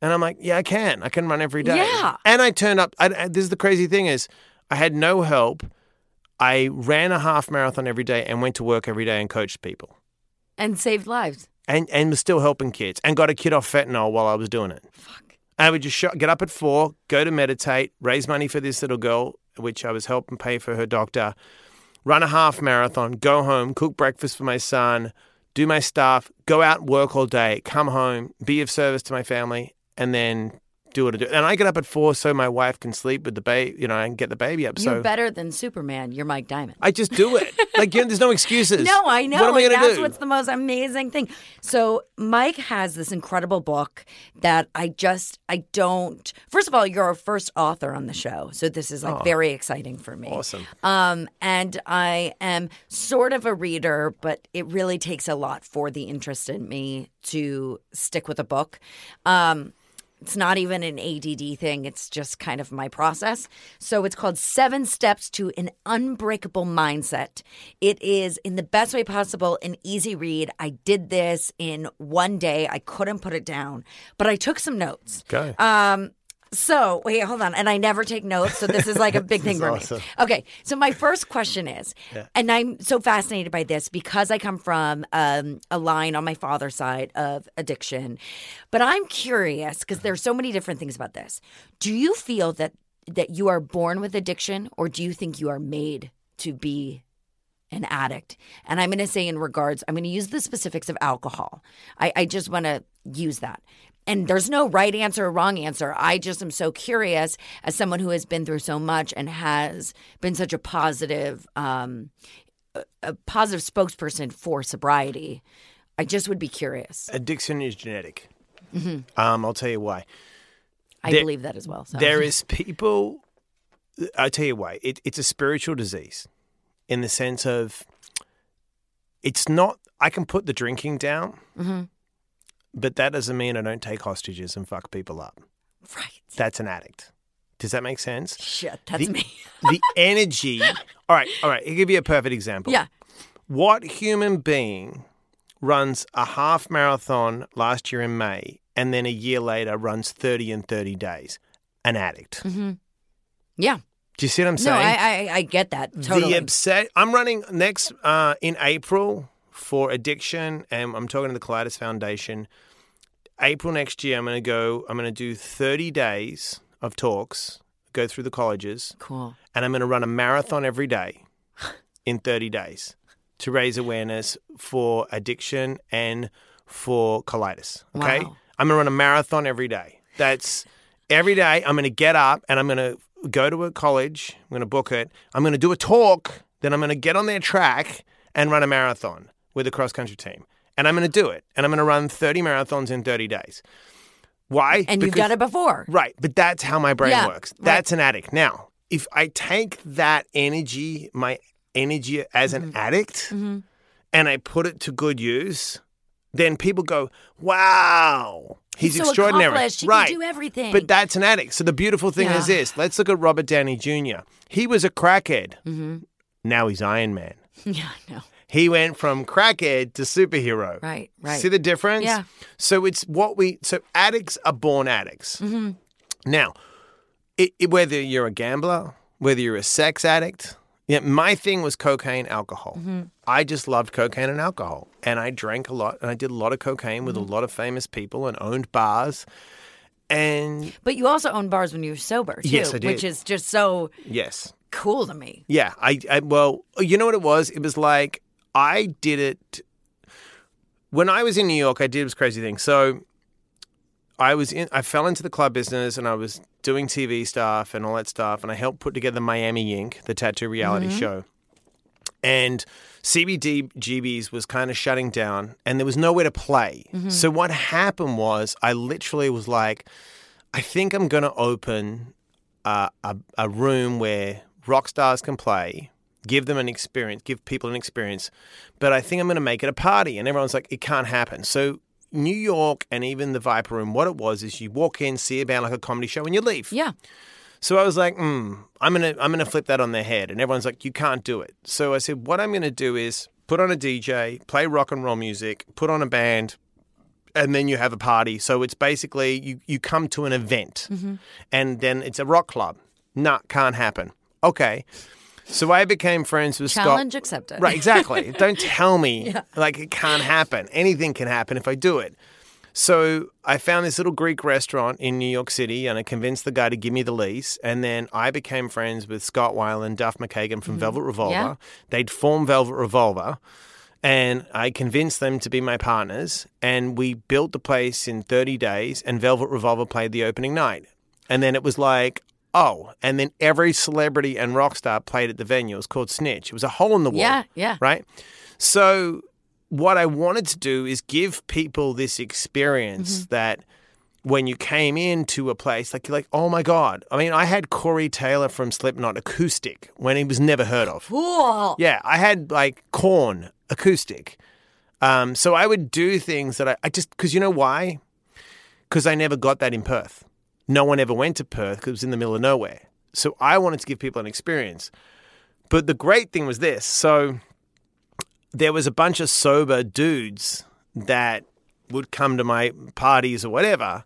Speaker 2: And I'm like, Yeah, I can. I can run every day.
Speaker 1: Yeah.
Speaker 2: And I turned up. I, this is the crazy thing is, I had no help. I ran a half marathon every day and went to work every day and coached people.
Speaker 1: and saved lives
Speaker 2: And, and was still helping kids and got a kid off fentanyl while I was doing it.
Speaker 1: fuck
Speaker 2: I would just sh- get up at four, go to meditate, raise money for this little girl, which I was helping pay for her doctor, run a half marathon, go home, cook breakfast for my son, do my stuff, go out and work all day, come home, be of service to my family, and then do what I do. And I get up at four so my wife can sleep with the baby, you know, and get the baby up.
Speaker 1: You're
Speaker 2: so
Speaker 1: better than Superman. You're Mike Diamond.
Speaker 2: I just do it. like, you know, there's no excuses.
Speaker 1: No, I know.
Speaker 2: What am I going to do?
Speaker 1: that's what's the most amazing thing. So Mike has this incredible book that I just I don't. First of all, you're our first author on the show, so this is like very exciting for me.
Speaker 2: Oh. Awesome.
Speaker 1: Um, and I am sort of a reader, but it really takes a lot for the interest in me to stick with a book. Um, it's not even an ADD thing, it's just kind of my process. So it's called Seven Steps to an Unbreakable Mindset. It is, in the best way possible, an easy read. I did this in one day, I couldn't put it down, but I took some notes.
Speaker 2: Okay.
Speaker 1: Um, so wait, hold on. And I never take notes, so this is like a big thing for
Speaker 2: awesome.
Speaker 1: me. Okay, so my first question is, and I'm so fascinated by this because I come from um, a line on my father's side of addiction, but I'm curious because there's so many different things about this. Do you feel that that you are born with addiction, or do you think you are made to be an addict. And I'm going to say, in regards, I'm going to use the specifics of alcohol. I, I just want to use that. And there's no right answer or wrong answer. I just am so curious as someone who has been through so much and has been such a positive, um, a- positive spokesperson for sobriety. I just would be curious.
Speaker 2: Addiction is genetic.
Speaker 1: Mm-hmm.
Speaker 2: Um, I'll tell you why.
Speaker 1: I
Speaker 2: There-
Speaker 1: believe that as well. So.
Speaker 2: There is people. I'll tell you why. It, it's a spiritual disease, in the sense of, it's not. I can put the drinking down,
Speaker 1: Mhm.
Speaker 2: But that doesn't mean I don't take hostages and fuck people up.
Speaker 1: right.
Speaker 2: That's an addict. Does that make sense?
Speaker 1: Shit, that's
Speaker 2: The-
Speaker 1: me.
Speaker 2: the energy. All right, all right. I'll give you a perfect example.
Speaker 1: yeah.
Speaker 2: What human being runs a half marathon last year in May and then a year later runs 30 in 30 days? An addict.
Speaker 1: Yeah.
Speaker 2: Do you see what I'm
Speaker 1: No,
Speaker 2: saying?
Speaker 1: I, I I get that totally.
Speaker 2: The upset. I'm running next uh, in April for addiction, and I'm talking to the Colitis Foundation. April next year, I'm going to go. I'm going to do 30 days of talks, go through the colleges,
Speaker 1: cool.
Speaker 2: and I'm going to run a marathon every day in 30 days to raise awareness for addiction and for colitis. Okay.
Speaker 1: Wow.
Speaker 2: I'm going to run a marathon every day. That's every day. I'm going to get up and I'm going to go to a college. I'm going to book it. I'm going to do a talk. Then I'm going to get on their track and run a marathon with a cross country team. And I'm going to do it. And I'm going to run 30 marathons in 30 days. Why?
Speaker 1: And you've done it before.
Speaker 2: Right, but that's how my brain
Speaker 1: Yeah,
Speaker 2: works.
Speaker 1: right.
Speaker 2: That's an addict. Now, if I take that energy, my energy as
Speaker 1: Mm-hmm.
Speaker 2: an addict, and I put it to good use, then people go, "Wow, he's,
Speaker 1: so
Speaker 2: extraordinary."
Speaker 1: He
Speaker 2: right.
Speaker 1: can do everything.
Speaker 2: But that's an addict. So the beautiful thing is this. Let's look at Robert Downey Jr. He was a crackhead. Now he's Iron Man.
Speaker 1: yeah, I know.
Speaker 2: He went from crackhead to superhero.
Speaker 1: Right, right.
Speaker 2: See the difference?
Speaker 1: Yeah.
Speaker 2: So it's what we so addicts are born addicts.
Speaker 1: Mm-hmm.
Speaker 2: Now, it, it- whether you're a gambler, whether you're a sex addict, yeah, my thing was cocaine, alcohol.
Speaker 1: Mm-hmm.
Speaker 2: I just loved cocaine and alcohol, and I drank a lot, and I did a lot of cocaine with a
Speaker 1: Mm-hmm.
Speaker 2: lot of famous people, and owned bars. And
Speaker 1: But you also owned bars when you were sober too,
Speaker 2: Yes, I did.
Speaker 1: which is just so
Speaker 2: yes,
Speaker 1: cool to me.
Speaker 2: Yeah, I, I well, you know what it was? It was like I did it when I was in New York. I did this crazy thing. So I was in. I fell into the club business, and I was doing TV stuff and all that stuff, and I helped put together Miami Ink, the tattoo reality show. And CBGBs was kind of shutting down, and there was nowhere to play. So what happened was, I literally was like, I think I'm going to open uh, a, a room where rock stars can play, give them an experience, give people an experience, but I think I'm going to make it a party. And everyone's like, it can't happen. So New York and even the Viper Room, what it was is you walk in, see a band like a comedy show, and you leave.
Speaker 1: Yeah.
Speaker 2: So I was like, hmm, I'm gonna I'm gonna flip that on their head, and everyone's like, you can't do it. So I said, what I'm gonna do is put on a DJ, play rock and roll music, put on a band, and then you have a party. So it's basically you you come to an event, and then it's a rock club. Nah, can't happen. Okay. So I became friends with
Speaker 1: Challenge
Speaker 2: Scott.
Speaker 1: Challenge accepted.
Speaker 2: Right, exactly. Don't tell me like it can't happen. Anything can happen if I do it. So I found this little Greek restaurant in New York City and I convinced the guy to give me the lease. And then I became friends with Scott Weiland and Duff McKagan from mm-hmm. Velvet Revolver.
Speaker 1: Yeah.
Speaker 2: They'd formed Velvet Revolver. And I convinced them to be my partners. And we built the place in 30 days. And Velvet Revolver played the opening night. And then it was like, oh. And then every celebrity and rock star played at the venue. It was called Snitch. It was a hole in the wall
Speaker 1: Yeah, yeah.
Speaker 2: right? So, what I wanted to do is give people this experience that when you came into a place, like you're like, oh my god! I mean, I had Corey Taylor from Slipknot acoustic when he was never heard of.
Speaker 1: Cool.
Speaker 2: Yeah, I had like Korn acoustic. Um, so I would do things that I, I just because you know why? Because I never got that in Perth. No one ever went to Perth because it was in the middle of nowhere. So I wanted to give people an experience. But the great thing was this. So there was a bunch of sober dudes that would come to my parties or whatever.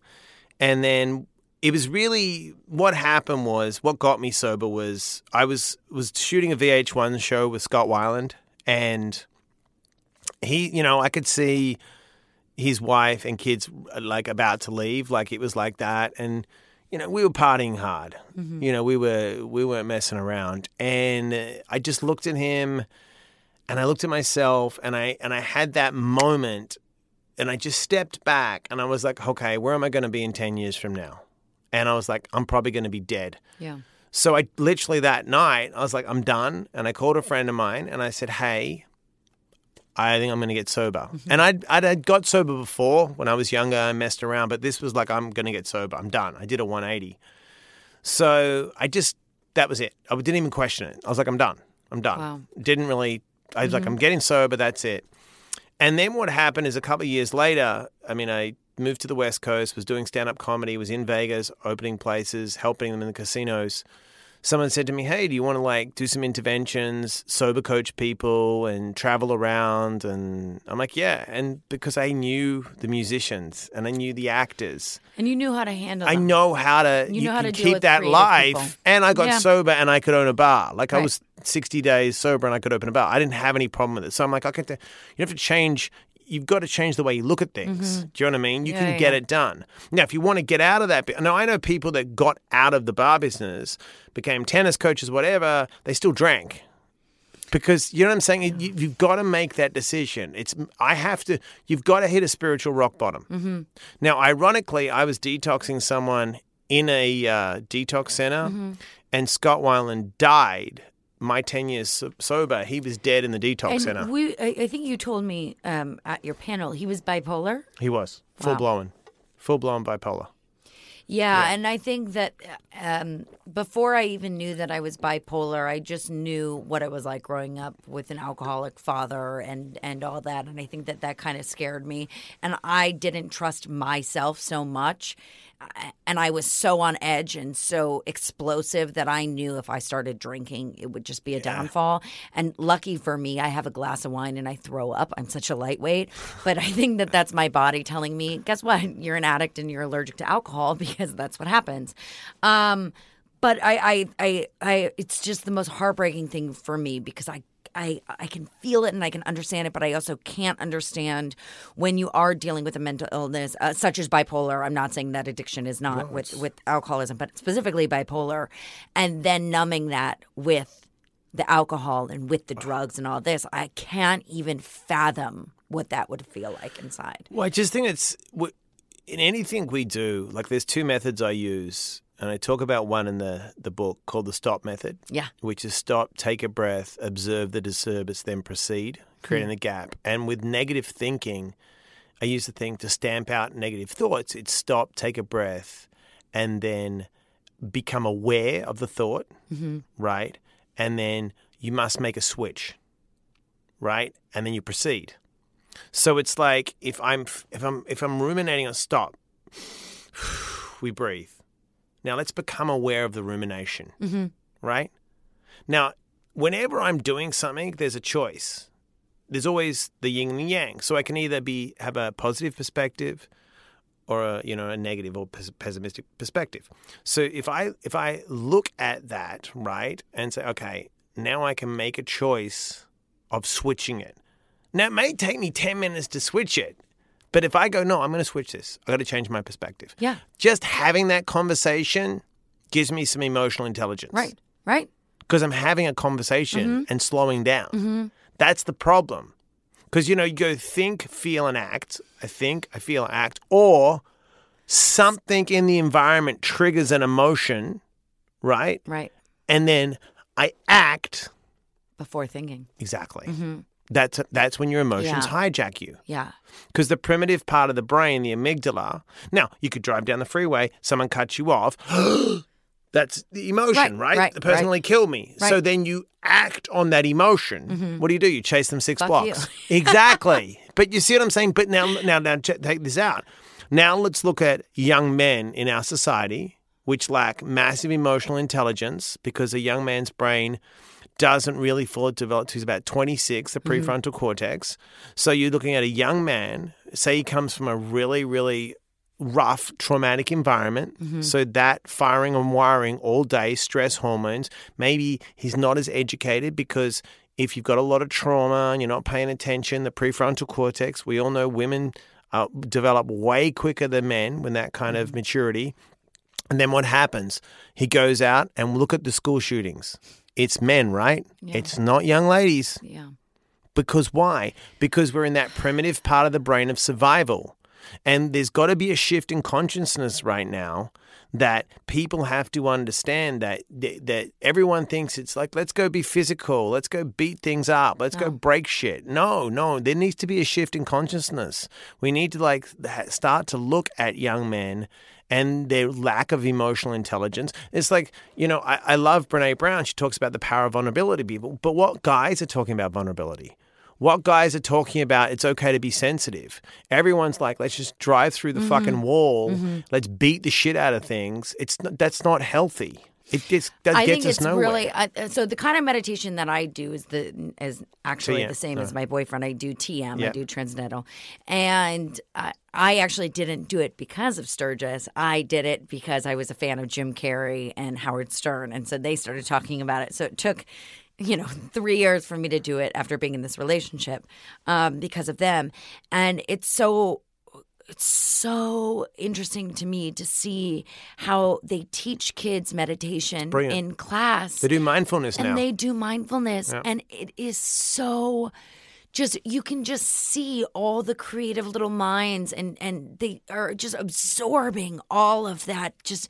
Speaker 2: And then it was really what happened was what got me sober was I was was shooting a VH1 show with Scott Weiland and he, you know, I could see his wife and kids like about to leave, like it was like that and you know, we were partying hard. You know, we were we weren't messing around, and uh, I just looked at him, and I looked at myself, and I and I had that moment, and I just stepped back, and I was like, okay, where am I going to be in ten years from now? And I was like, I'm probably going to be dead.
Speaker 1: Yeah.
Speaker 2: So I literally that night, I was like, I'm done. And I called a friend of mine and I said, Hey, I think I'm going to get sober. Mm-hmm. And I'd, I'd, I'd got sober before when I was younger. I messed around, but this was like, I'm going to get sober. I'm done. I did a 180. So I just, that was it. I didn't even question it. I was like, I'm done. I'm done.
Speaker 1: Wow.
Speaker 2: Didn't really, I was like, mm-hmm. I'm getting sober. That's it. And then what happened is a couple of years later, I mean, I moved to the West Coast, was doing stand up comedy, was in Vegas, opening places, helping them in the casinos. Someone said to me, Hey, do you want to like do some interventions, sober coach people and travel around? And I'm like, Yeah. And because I knew the musicians and I knew the actors,
Speaker 1: And you knew how to handle
Speaker 2: I
Speaker 1: them.
Speaker 2: know how to
Speaker 1: You know how to
Speaker 2: keep that life.
Speaker 1: people.
Speaker 2: And I got
Speaker 1: Yeah.
Speaker 2: sober and I could own a bar. Like I was 60 days sober and I could open a bar. I didn't have any problem with it. So I'm like, okay, you have to change. You've got to change the way you look at things. Do you know what I mean? You
Speaker 1: Mm-hmm. Yeah,
Speaker 2: can
Speaker 1: yeah,
Speaker 2: get
Speaker 1: yeah.
Speaker 2: it done. Now, if you want to get out of that, now I know people that got out of the bar business, became tennis coaches, whatever. They still drank because you know what I'm saying. You, you've got to make that decision. It's I have to. You've got to hit a spiritual rock bottom.
Speaker 1: Mm-hmm.
Speaker 2: Now, ironically, I was detoxing someone in a uh, detox center,
Speaker 1: Mm-hmm.
Speaker 2: and Scott Weiland died. My ten years sober, he was dead in the detox
Speaker 1: and
Speaker 2: center.
Speaker 1: we, I, think you told me um, at your panel he was bipolar.
Speaker 2: he was full
Speaker 1: Wow.
Speaker 2: blown, full blown bipolar.
Speaker 1: Yeah, and I think that um, before I even knew that I was bipolar, I just knew what it was like growing up with an alcoholic father and and all that, and I think that that kind of scared me, and I didn't trust myself so much, and I was so on edge and so explosive that I knew if I started drinking, it would just be a downfall. And lucky for me, I have a glass of wine and I throw up. I'm such a lightweight, but I think that that's my body telling me, guess what? You're an addict and you're allergic to alcohol because that's what happens. Um, but I, I, I, I, it's just the most heartbreaking thing for me because I. I, I can feel it and I can understand it, but I also can't understand when you are dealing with a mental illness uh, such as bipolar. I'm not saying that addiction is not with, with alcoholism, but specifically bipolar, and then numbing that with the alcohol and with the drugs and all this. I can't even fathom what that would feel like inside.
Speaker 2: Well, I just think it's in anything we do. Like, there's two methods I use, and I talk about one in the the book called the stop method.
Speaker 1: Yeah.
Speaker 2: which is stop, take a breath, observe the disturbance, then proceed, creating hmm. the gap. And with negative thinking, I use the thing to stamp out negative thoughts. It's stop, take a breath, and then become aware of the thought, mm-hmm. right? And then you must make a switch, right? And then you proceed. So it's like if I'm if I'm if I'm ruminating on stop, we breathe. Now let's become aware of the rumination, mm-hmm. right? Now, whenever I'm doing something, there's a choice. There's always the yin and the yang. So I can either be have a positive perspective or a, you know a negative or pes- pessimistic perspective. So if I if I look at that right and say, okay, now I can make a choice of switching it. Now it may take me ten minutes to switch it, but if I go, no, I'm going to switch this. I got to change my perspective.
Speaker 1: Yeah.
Speaker 2: Just having that conversation gives me some emotional intelligence
Speaker 1: Right. Right.
Speaker 2: because I'm having a conversation
Speaker 1: Mm-hmm.
Speaker 2: and slowing down. That's the problem. Because, you know, you go think, feel, and act. I think, I feel, act. Or something in the environment triggers an emotion, right?
Speaker 1: Right.
Speaker 2: And then I act.
Speaker 1: Before thinking.
Speaker 2: Exactly. That's, that's when your emotions
Speaker 1: Mm-hmm. Yeah.
Speaker 2: hijack you.
Speaker 1: Yeah.
Speaker 2: Because the primitive part of the brain, the amygdala, now you could drive down the freeway, someone cuts you off. That's the emotion,
Speaker 1: Right,
Speaker 2: right?
Speaker 1: right,
Speaker 2: the person
Speaker 1: right.
Speaker 2: killed me. So
Speaker 1: Right. Mm-hmm.
Speaker 2: then you act on that emotion. What do you do? You chase them six
Speaker 1: Fuck
Speaker 2: blocks. exactly. But you see what I'm saying? But now, now, now, take this out. Now let's look at young men in our society which lack massive emotional intelligence because a young man's brain doesn't really fully develop till he's about 26, the mm-hmm. prefrontal cortex. So you're looking at a young man, say he comes from a really, really rough, traumatic environment. Mm-hmm. So that firing and wiring all day, stress hormones. Maybe he's not as educated because if you've got a lot of trauma and you're not paying attention, the prefrontal cortex, we all know women uh, develop way quicker than men when that kind of mm-hmm. maturity And then what happens? He goes out and look at the school shootings. It's men, right?
Speaker 1: Yeah.
Speaker 2: It's not young ladies.
Speaker 1: Yeah.
Speaker 2: Because why? Because we're in that primitive part of the brain of survival. And there's got to be a shift in consciousness right now that people have to understand that that everyone thinks it's like let's go be physical, let's go beat things up, let's go break shit. No, no, there needs to be a shift in consciousness. We need to like start to look at young men and their lack of emotional intelligence. It's like, you know, I, I love Brene Brown. She talks about the power of vulnerability people, but what guys are talking about vulnerability? what guys are talking about it's okay to be sensitive. Everyone's like, let's just drive through the mm-hmm. fucking wall. Mm-hmm. Let's beat the shit out of things. It's not, that's not healthy. It just that
Speaker 1: I
Speaker 2: gets
Speaker 1: think it's really uh, so. The kind of meditation that I do is the is actually TM. the same as my boyfriend. I do TM. Yeah. I do transcendental, and uh, I actually didn't do it because of Sturgis. I did it because I was a fan of Jim Carrey and Howard Stern, and so they started talking about it. So it took you know, three years for me to do it after being in this relationship um, because of them. And it's so it's so interesting to me to see how they teach kids meditation in class.
Speaker 2: They do mindfulness
Speaker 1: and
Speaker 2: now.
Speaker 1: they do mindfulness, yeah. and it is so just you can just see all the creative little minds and and they are just absorbing all of that just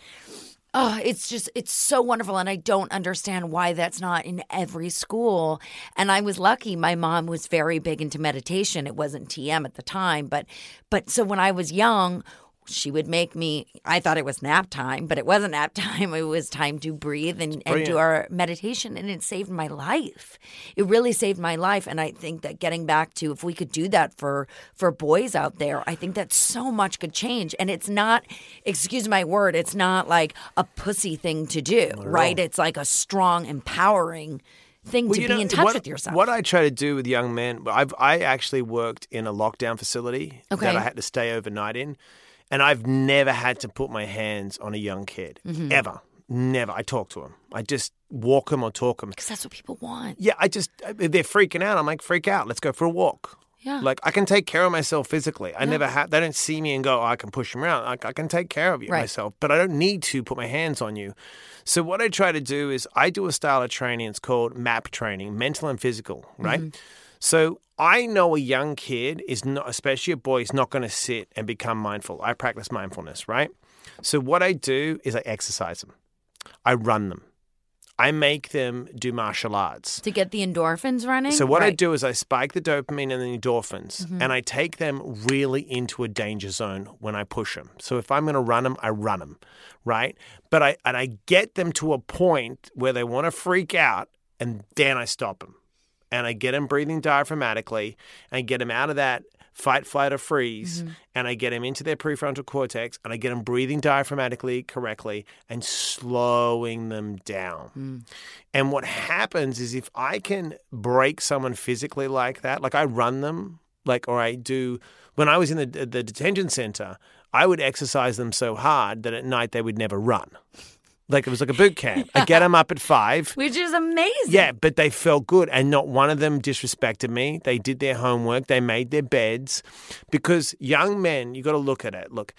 Speaker 1: oh, it's just it's so wonderful and I don't understand why that's not in every school. And I was lucky my mom was very big into meditation. It wasn't TM at the time, but but so when I was young, she would make me i thought it was nap time but it wasn't nap time it was time to breathe and, and do our meditation and it saved my life it really saved my life and i think that getting back to if we could do that for for boys out there i think that so much could change and it's not excuse my word it's not like a pussy thing to do right it's like a strong empowering thing well, to be know, in touch
Speaker 2: what,
Speaker 1: with yourself.
Speaker 2: What I try to do with young men, I've I actually worked in a lockdown facility okay. that I had to stay overnight in. And I've never had to put my hands on a young kid, mm-hmm. ever. Never. I talk to them. I just walk them or talk them.
Speaker 1: Because that's what people want.
Speaker 2: Yeah, I just, they're freaking out. I'm like, freak out. Let's go for a walk.
Speaker 1: Yeah.
Speaker 2: Like I can take care of myself physically. I yeah. never have. They don't see me and go, oh, I can push them around. I, I can take care of you right. myself, but I don't need to put my hands on you. So what I try to do is I do a style of training. It's called MAP training, mental and physical. Right. Mm-hmm. So I know a young kid is not, especially a boy, is not going to sit and become mindful. I practice mindfulness, right? So what I do is I exercise them. I run them. I make them do martial arts
Speaker 1: to get the endorphins running.
Speaker 2: So what right. I do is I spike the dopamine and the endorphins, mm-hmm. and I take them really into a danger zone when I push them. So if I'm going to run them, I run them, right? But I and I get them to a point where they want to freak out, and then I stop them and I get him breathing diaphragmatically and get him out of that fight, flight, or freeze, mm-hmm. and I get him into their prefrontal cortex and I get him breathing diaphragmatically correctly and slowing them down. Mm. And what happens is if I can break someone physically like that, like I run them, like, or I do, when I was in the, the detention center, I would exercise them so hard that at night they would never run. Like it was like a boot camp. I get them up at five.
Speaker 1: Which is amazing.
Speaker 2: Yeah, but they felt good. And not one of them disrespected me. They did their homework, they made their beds. Because young men, you got to look at it. Look,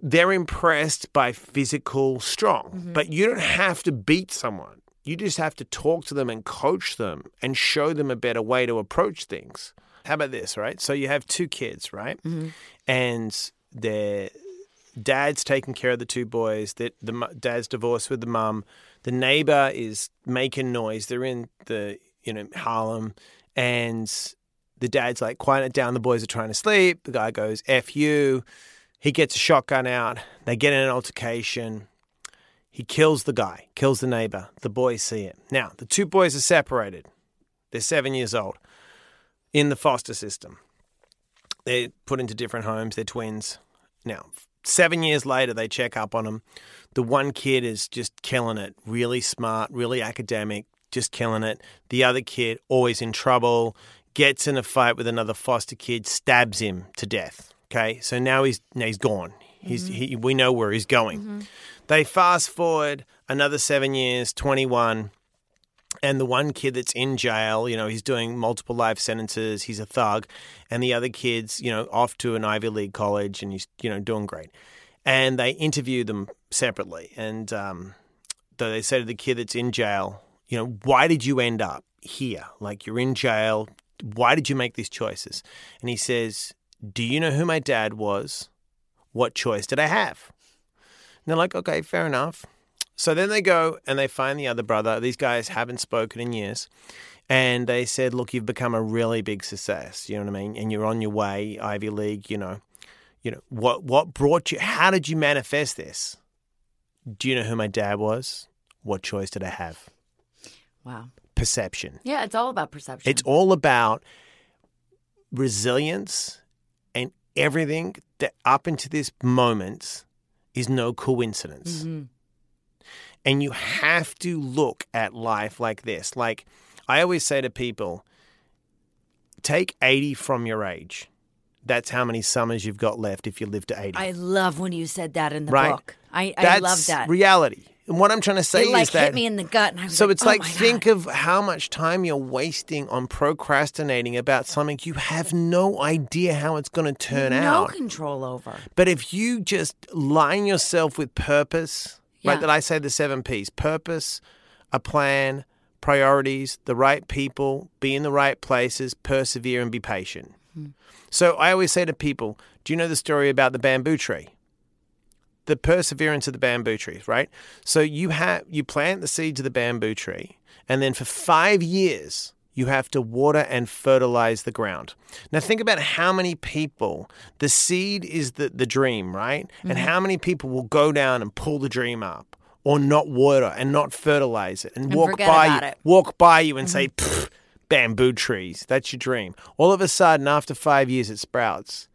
Speaker 2: they're impressed by physical strong, mm-hmm. but you don't have to beat someone. You just have to talk to them and coach them and show them a better way to approach things. How about this, right? So you have two kids, right? Mm-hmm. And they're dad's taking care of the two boys. That the dad's divorced with the mum. The neighbor is making noise. They're in the you know Harlem, and the dad's like, "Quiet it down. The boys are trying to sleep." The guy goes, "F you." He gets a shotgun out. They get in an altercation. He kills the guy, kills the neighbor. The boys see it. Now, the two boys are separated. They're seven years old in the foster system. They're put into different homes. They're twins. Now, seven years later, they check up on him. The one kid is just killing it, really smart, really academic, just killing it. The other kid, always in trouble, gets in a fight with another foster kid, stabs him to death. Okay, so now he's now he's gone. He's mm-hmm. he, we know where he's going. Mm-hmm. They fast forward another seven years, twenty one and the one kid that's in jail, you know, he's doing multiple life sentences, he's a thug, and the other kid's, you know, off to an Ivy League college and he's, you know, doing great. and they interview them separately. And um, they say to the kid that's in jail, you know, why did you end up here? Like you're in jail. Why did you make these choices? And he says, Do you know who my dad was? What choice did I have? And they're like, Okay, fair enough. So then they go and they find the other brother. These guys haven't spoken in years. And they said, Look, you've become a really big success. You know what I mean? And you're on your way, Ivy League, you know. You know, what what brought you how did you manifest this? Do you know who my dad was? What choice did I have?
Speaker 1: Wow.
Speaker 2: Perception.
Speaker 1: Yeah, it's all about perception.
Speaker 2: It's all about resilience and everything that up into this moment is no coincidence.
Speaker 1: Mm-hmm.
Speaker 2: And you have to look at life like this. Like I always say to people, take 80 from your age. That's how many summers you've got left if you live to 80.
Speaker 1: I love when you said that in the
Speaker 2: Right.
Speaker 1: book. I, I
Speaker 2: That's
Speaker 1: love that.
Speaker 2: reality. And what I'm trying to say
Speaker 1: it like
Speaker 2: is that
Speaker 1: hit me in the gut, and I was
Speaker 2: So
Speaker 1: like,
Speaker 2: it's
Speaker 1: oh
Speaker 2: like think
Speaker 1: God.
Speaker 2: of how much time you're wasting on procrastinating about something you have no idea how it's going to turn
Speaker 1: no
Speaker 2: out.
Speaker 1: No control over.
Speaker 2: But if you just line yourself with purpose,
Speaker 1: Yeah.
Speaker 2: right? That I say the seven P's: purpose, a plan, priorities, the right people, be in the right places, persevere, and be patient.
Speaker 1: Hmm.
Speaker 2: So I always say to people, "Do you know the story about the bamboo tree?" the perseverance of the bamboo trees, right? So you have you plant the seeds of the bamboo tree, and then for five years you have to water and fertilize the ground. Now think about how many people the seed is the, the dream, right? And mm-hmm. how many people will go down and pull the dream up or not water and not fertilize it and,
Speaker 1: And
Speaker 2: walk by you,
Speaker 1: it.
Speaker 2: walk by you and say, mm-hmm. bamboo trees, that's your dream. All of a sudden, after five years, it sprouts.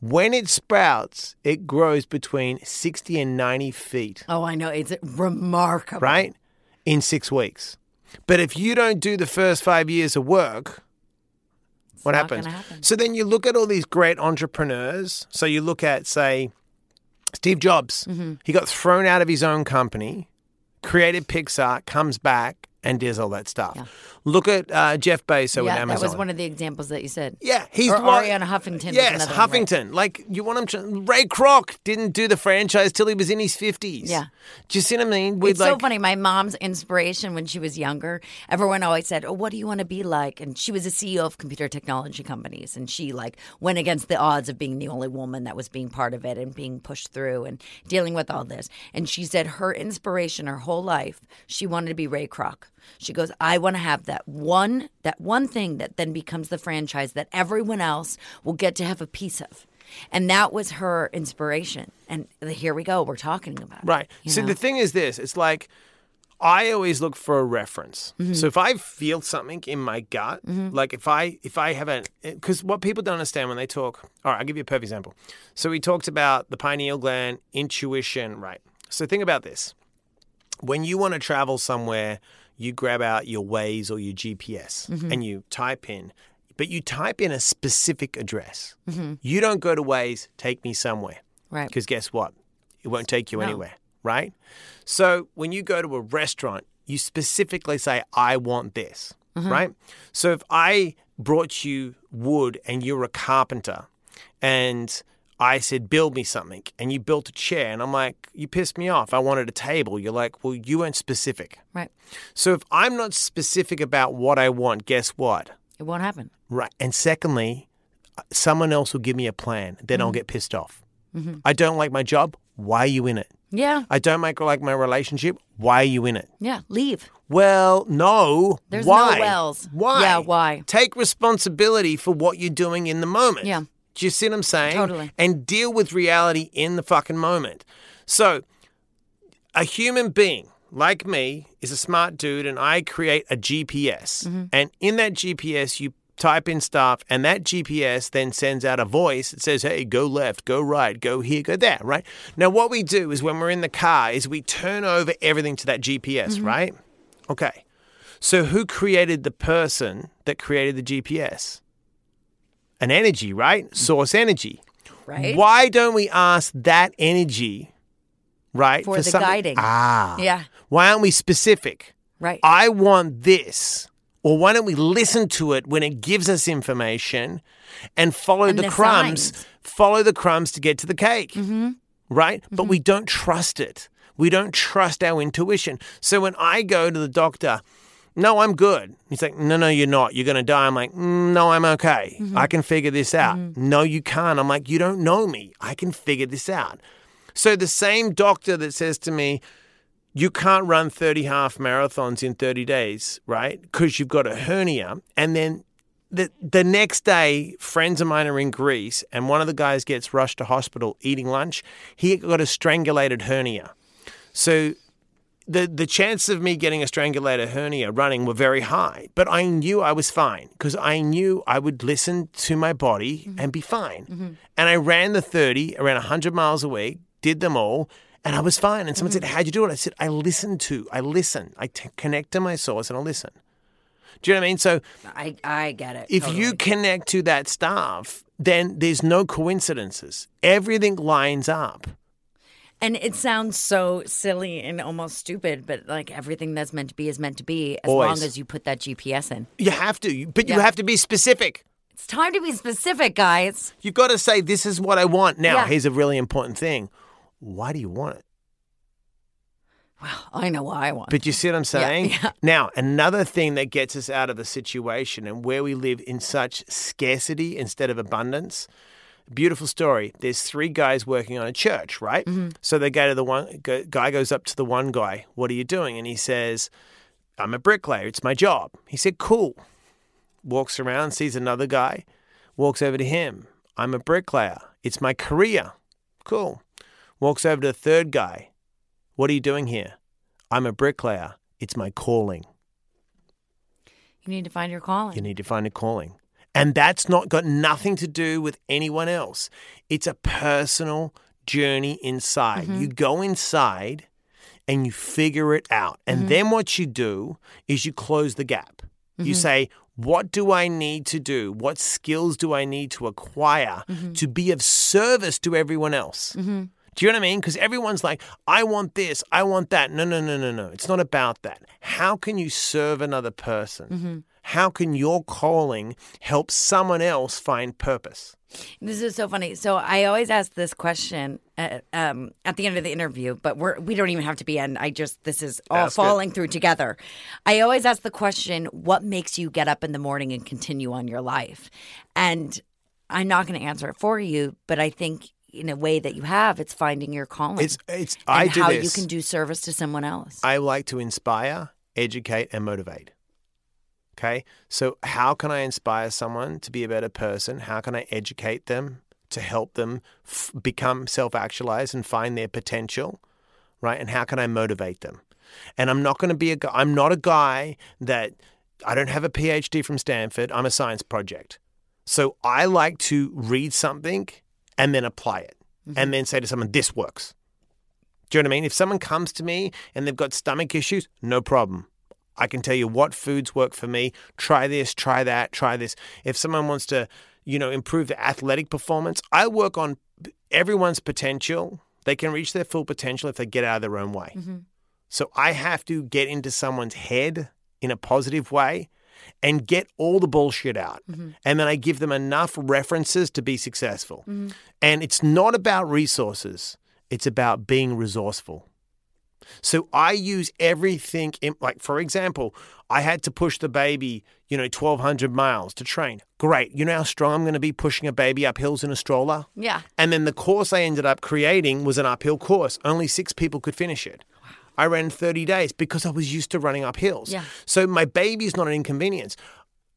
Speaker 2: When it sprouts, it grows between 60 and 90 feet,
Speaker 1: Oh, I know. It's remarkable.
Speaker 2: right? In six weeks. But if you don't do the first five years of work, what happens?
Speaker 1: happen.
Speaker 2: So then you look at all these great entrepreneurs. So you look at, say, Steve Jobs.
Speaker 1: Mm-hmm.
Speaker 2: He got thrown out of his own company, created Pixar, comes back, and does all that stuff.
Speaker 1: Yeah.
Speaker 2: Look at uh, Jeff Bezos with
Speaker 1: Yeah,
Speaker 2: Amazon.
Speaker 1: that was one of the examples that you said.
Speaker 2: Yeah, he's
Speaker 1: Or
Speaker 2: the one-
Speaker 1: Arianna Huffington
Speaker 2: Yes,
Speaker 1: another one, right?
Speaker 2: Huffington. Like you want him to. Ray Kroc didn't do the franchise till he was in his fifties.
Speaker 1: Yeah.
Speaker 2: do you see what I mean? With
Speaker 1: It's so funny. My mom's inspiration when she was younger, everyone always said, "Oh, what do you want to be like?" And she was a CEO of computer technology companies, and she like went against the odds of being the only woman that was being part of it and being pushed through and dealing with all this. And she said her inspiration, her whole life, she wanted to be Ray Kroc. She goes, "I want to have that one, that one thing that then becomes the franchise that everyone else will get to have a piece of." And that was her inspiration. And here we go. We're talking about it.
Speaker 2: Right.
Speaker 1: you
Speaker 2: So
Speaker 1: know?
Speaker 2: the thing is this: it's like I always look for a reference.
Speaker 1: Mm-hmm.
Speaker 2: So if I feel something in my gut, like if I if I have a because what people don't understand when they talk. All right, I'll give you a perfect example. So we talked about the pineal gland, intuition, right? So think about this: when you want to travel somewhere, you grab out your Waze or your GPS
Speaker 1: Mm-hmm.
Speaker 2: and you type in. But you type in a specific address.
Speaker 1: Mm-hmm.
Speaker 2: You don't go to Waze, take me somewhere.
Speaker 1: Right.
Speaker 2: Because guess what? It won't take you
Speaker 1: No.
Speaker 2: anywhere, right? So when you go to a restaurant, you specifically say, I want this,
Speaker 1: Mm-hmm.
Speaker 2: right? So if I brought you wood and you're a carpenter and I said, build me something, and you built a chair, and I'm like, you pissed me off. I wanted a table. You're like, well, you weren't specific.
Speaker 1: Right.
Speaker 2: So if I'm not specific about what I want, guess what?
Speaker 1: It won't happen.
Speaker 2: Right. And secondly, someone else will give me a plan. Then
Speaker 1: Mm-hmm.
Speaker 2: I'll get pissed off. I don't like my job. Why are you in it?
Speaker 1: Yeah.
Speaker 2: I don't make, like my relationship. Why are you in it?
Speaker 1: Yeah. Leave.
Speaker 2: Well, no.
Speaker 1: There's
Speaker 2: why?
Speaker 1: no wells.
Speaker 2: Why?
Speaker 1: Yeah, why?
Speaker 2: Take responsibility for what you're doing in the moment.
Speaker 1: Yeah.
Speaker 2: Do you see what I'm saying?
Speaker 1: Totally.
Speaker 2: And deal with reality in the fucking moment. So, a human being like me is a smart dude, and I create a GPS.
Speaker 1: Mm-hmm.
Speaker 2: And in that GPS, you type in stuff, and that GPS then sends out a voice that says, hey, go left, go right, go here, go there, right? Now, what we do is when we're in the car, is we turn over everything to that GPS,
Speaker 1: Mm-hmm.
Speaker 2: right? Okay. So, who created the person that created the GPS? An energy, right? Source energy.
Speaker 1: Right.
Speaker 2: Why don't we ask that energy, right?
Speaker 1: For the
Speaker 2: something-
Speaker 1: guiding.
Speaker 2: Ah.
Speaker 1: Yeah.
Speaker 2: Why aren't we specific?
Speaker 1: Right.
Speaker 2: I want this. Or why don't we listen to it when it gives us information and follow
Speaker 1: And
Speaker 2: the,
Speaker 1: the
Speaker 2: crumbs?
Speaker 1: signs.
Speaker 2: Follow the crumbs to get to the cake.
Speaker 1: Mm-hmm.
Speaker 2: right? But we don't trust it. We don't trust our intuition. So when I go to the doctor, no, I'm good. He's like, no, no, you're not. You're going to die. I'm like, mm, no, I'm okay. I can figure this out. No, you can't. I'm like, you don't know me. I can figure this out. So the same doctor that says to me, you can't run 30 half marathons in 30 days, right? Because you've got a hernia. And then the, the next day, friends of mine are in Greece, and one of the guys gets rushed to hospital eating lunch. He got a strangulated hernia. So the the chances of me getting a strangulated hernia running were very high, but I knew I was fine because I knew I would listen to my body mm-hmm. and be fine. Mm-hmm. And I ran the 30 around 100 miles a week, did them all, and I was fine. And someone said, mm-hmm. How'd you do it? I said, I listen to, I listen. I t- connect to my source and I listen. Do you know what I mean? So
Speaker 1: I, I get it.
Speaker 2: if you connect to that stuff, then there's no coincidences. Everything lines up.
Speaker 1: And it sounds so silly and almost stupid, but like everything that's meant to be is meant to be as long as you put that GPS in.
Speaker 2: You have to, but you
Speaker 1: Yeah.
Speaker 2: have to be specific.
Speaker 1: It's time to be specific, guys.
Speaker 2: You've got to say, This is what I want. Now,
Speaker 1: Yeah.
Speaker 2: here's a really important thing. Why do you want it?
Speaker 1: Well, I know what I want.
Speaker 2: But you see what I'm saying?
Speaker 1: yeah.
Speaker 2: Now, another thing that gets us out of a situation and where we live in such scarcity instead of abundance. Beautiful story. There's three guys working on a church, right? Mm-hmm. So they go to the one go, guy goes up to the one guy. What are you doing? And he says, "I'm a bricklayer. It's my job." He said, "Cool." Walks around, sees another guy, walks over to him. "I'm a bricklayer. It's my career." Cool. Walks over to the third guy. What are you doing here? I'm a bricklayer. It's my calling.
Speaker 1: you need to find your calling.
Speaker 2: You need to find a calling. And that's not got nothing to do with anyone else. It's a personal journey inside. Mm-hmm. You go inside and you figure it out. And mm-hmm. then what you do is you close the gap. You mm-hmm. say, what do I need to do? What skills do I need to acquire to be of service to everyone else? Do you know what I mean? Because everyone's like, I want this, I want that. No, no, no, no, no. It's not about that. How can you serve another person? How can your calling help someone else find purpose?
Speaker 1: This is so funny. So I always ask this question at, um, at the end of the interview, but we're we don't even have to be end. I just this is all falling through together. I always ask the question, "What makes you get up in the morning and continue on your life?" And I'm not going to answer it for you, but I think in a way that you have, it's finding your calling.
Speaker 2: It's it's
Speaker 1: and
Speaker 2: I do
Speaker 1: how
Speaker 2: this.
Speaker 1: you can do service to someone else.
Speaker 2: I like to inspire, educate, and motivate. Okay. So, how can I inspire someone to be a better person? How can I educate them to help them f- become self actualized and find their potential? Right. And how can I motivate them? And I'm not going to be a guy, I'm not a guy that I don't have a PhD from Stanford. I'm a science project. So, I like to read something and then apply it and mm-hmm. then say to someone, this works. Do you know what I mean? If someone comes to me and they've got stomach issues, no problem. I can tell you what foods work for me. Try this, try that, try this. If someone wants to, you know, improve their athletic performance, I work on everyone's potential. They can reach their full potential if they get out of their own way. Mm-hmm. So I have to get into someone's head in a positive way and get all the bullshit out. Mm-hmm. And then I give them enough references to be successful. Mm-hmm. And it's not about resources, it's about being resourceful. So I use everything in, like, for example, I had to push the baby, you know, 1,200 miles to train. Great. You know how strong I'm going to be pushing a baby up hills in a stroller?
Speaker 1: yeah.
Speaker 2: And then the course I ended up creating was an uphill course. Only six people could finish it. I ran 30 days because I was used to running up hills.
Speaker 1: Yeah.
Speaker 2: So my baby's not an inconvenience.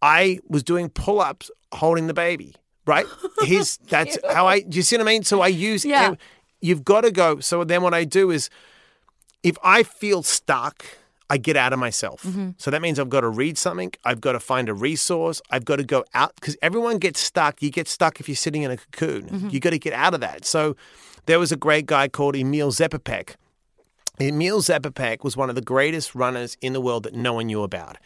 Speaker 2: I was doing pull ups holding the baby, right? He's that's how I, do you see what I mean? So I use,
Speaker 1: Yeah.
Speaker 2: you've got to go. So then what I do is if I feel stuck, I get out of myself.
Speaker 1: Mm-hmm.
Speaker 2: So that means I've got to read something. I've got to find a resource. I've got to go out because everyone gets stuck. You get stuck if you're sitting in a cocoon.
Speaker 1: Mm-hmm.
Speaker 2: You got to get out of that. So there was a great guy called Emil Zatopek. Emil Zatopek was one of the greatest runners in the world that no one knew about.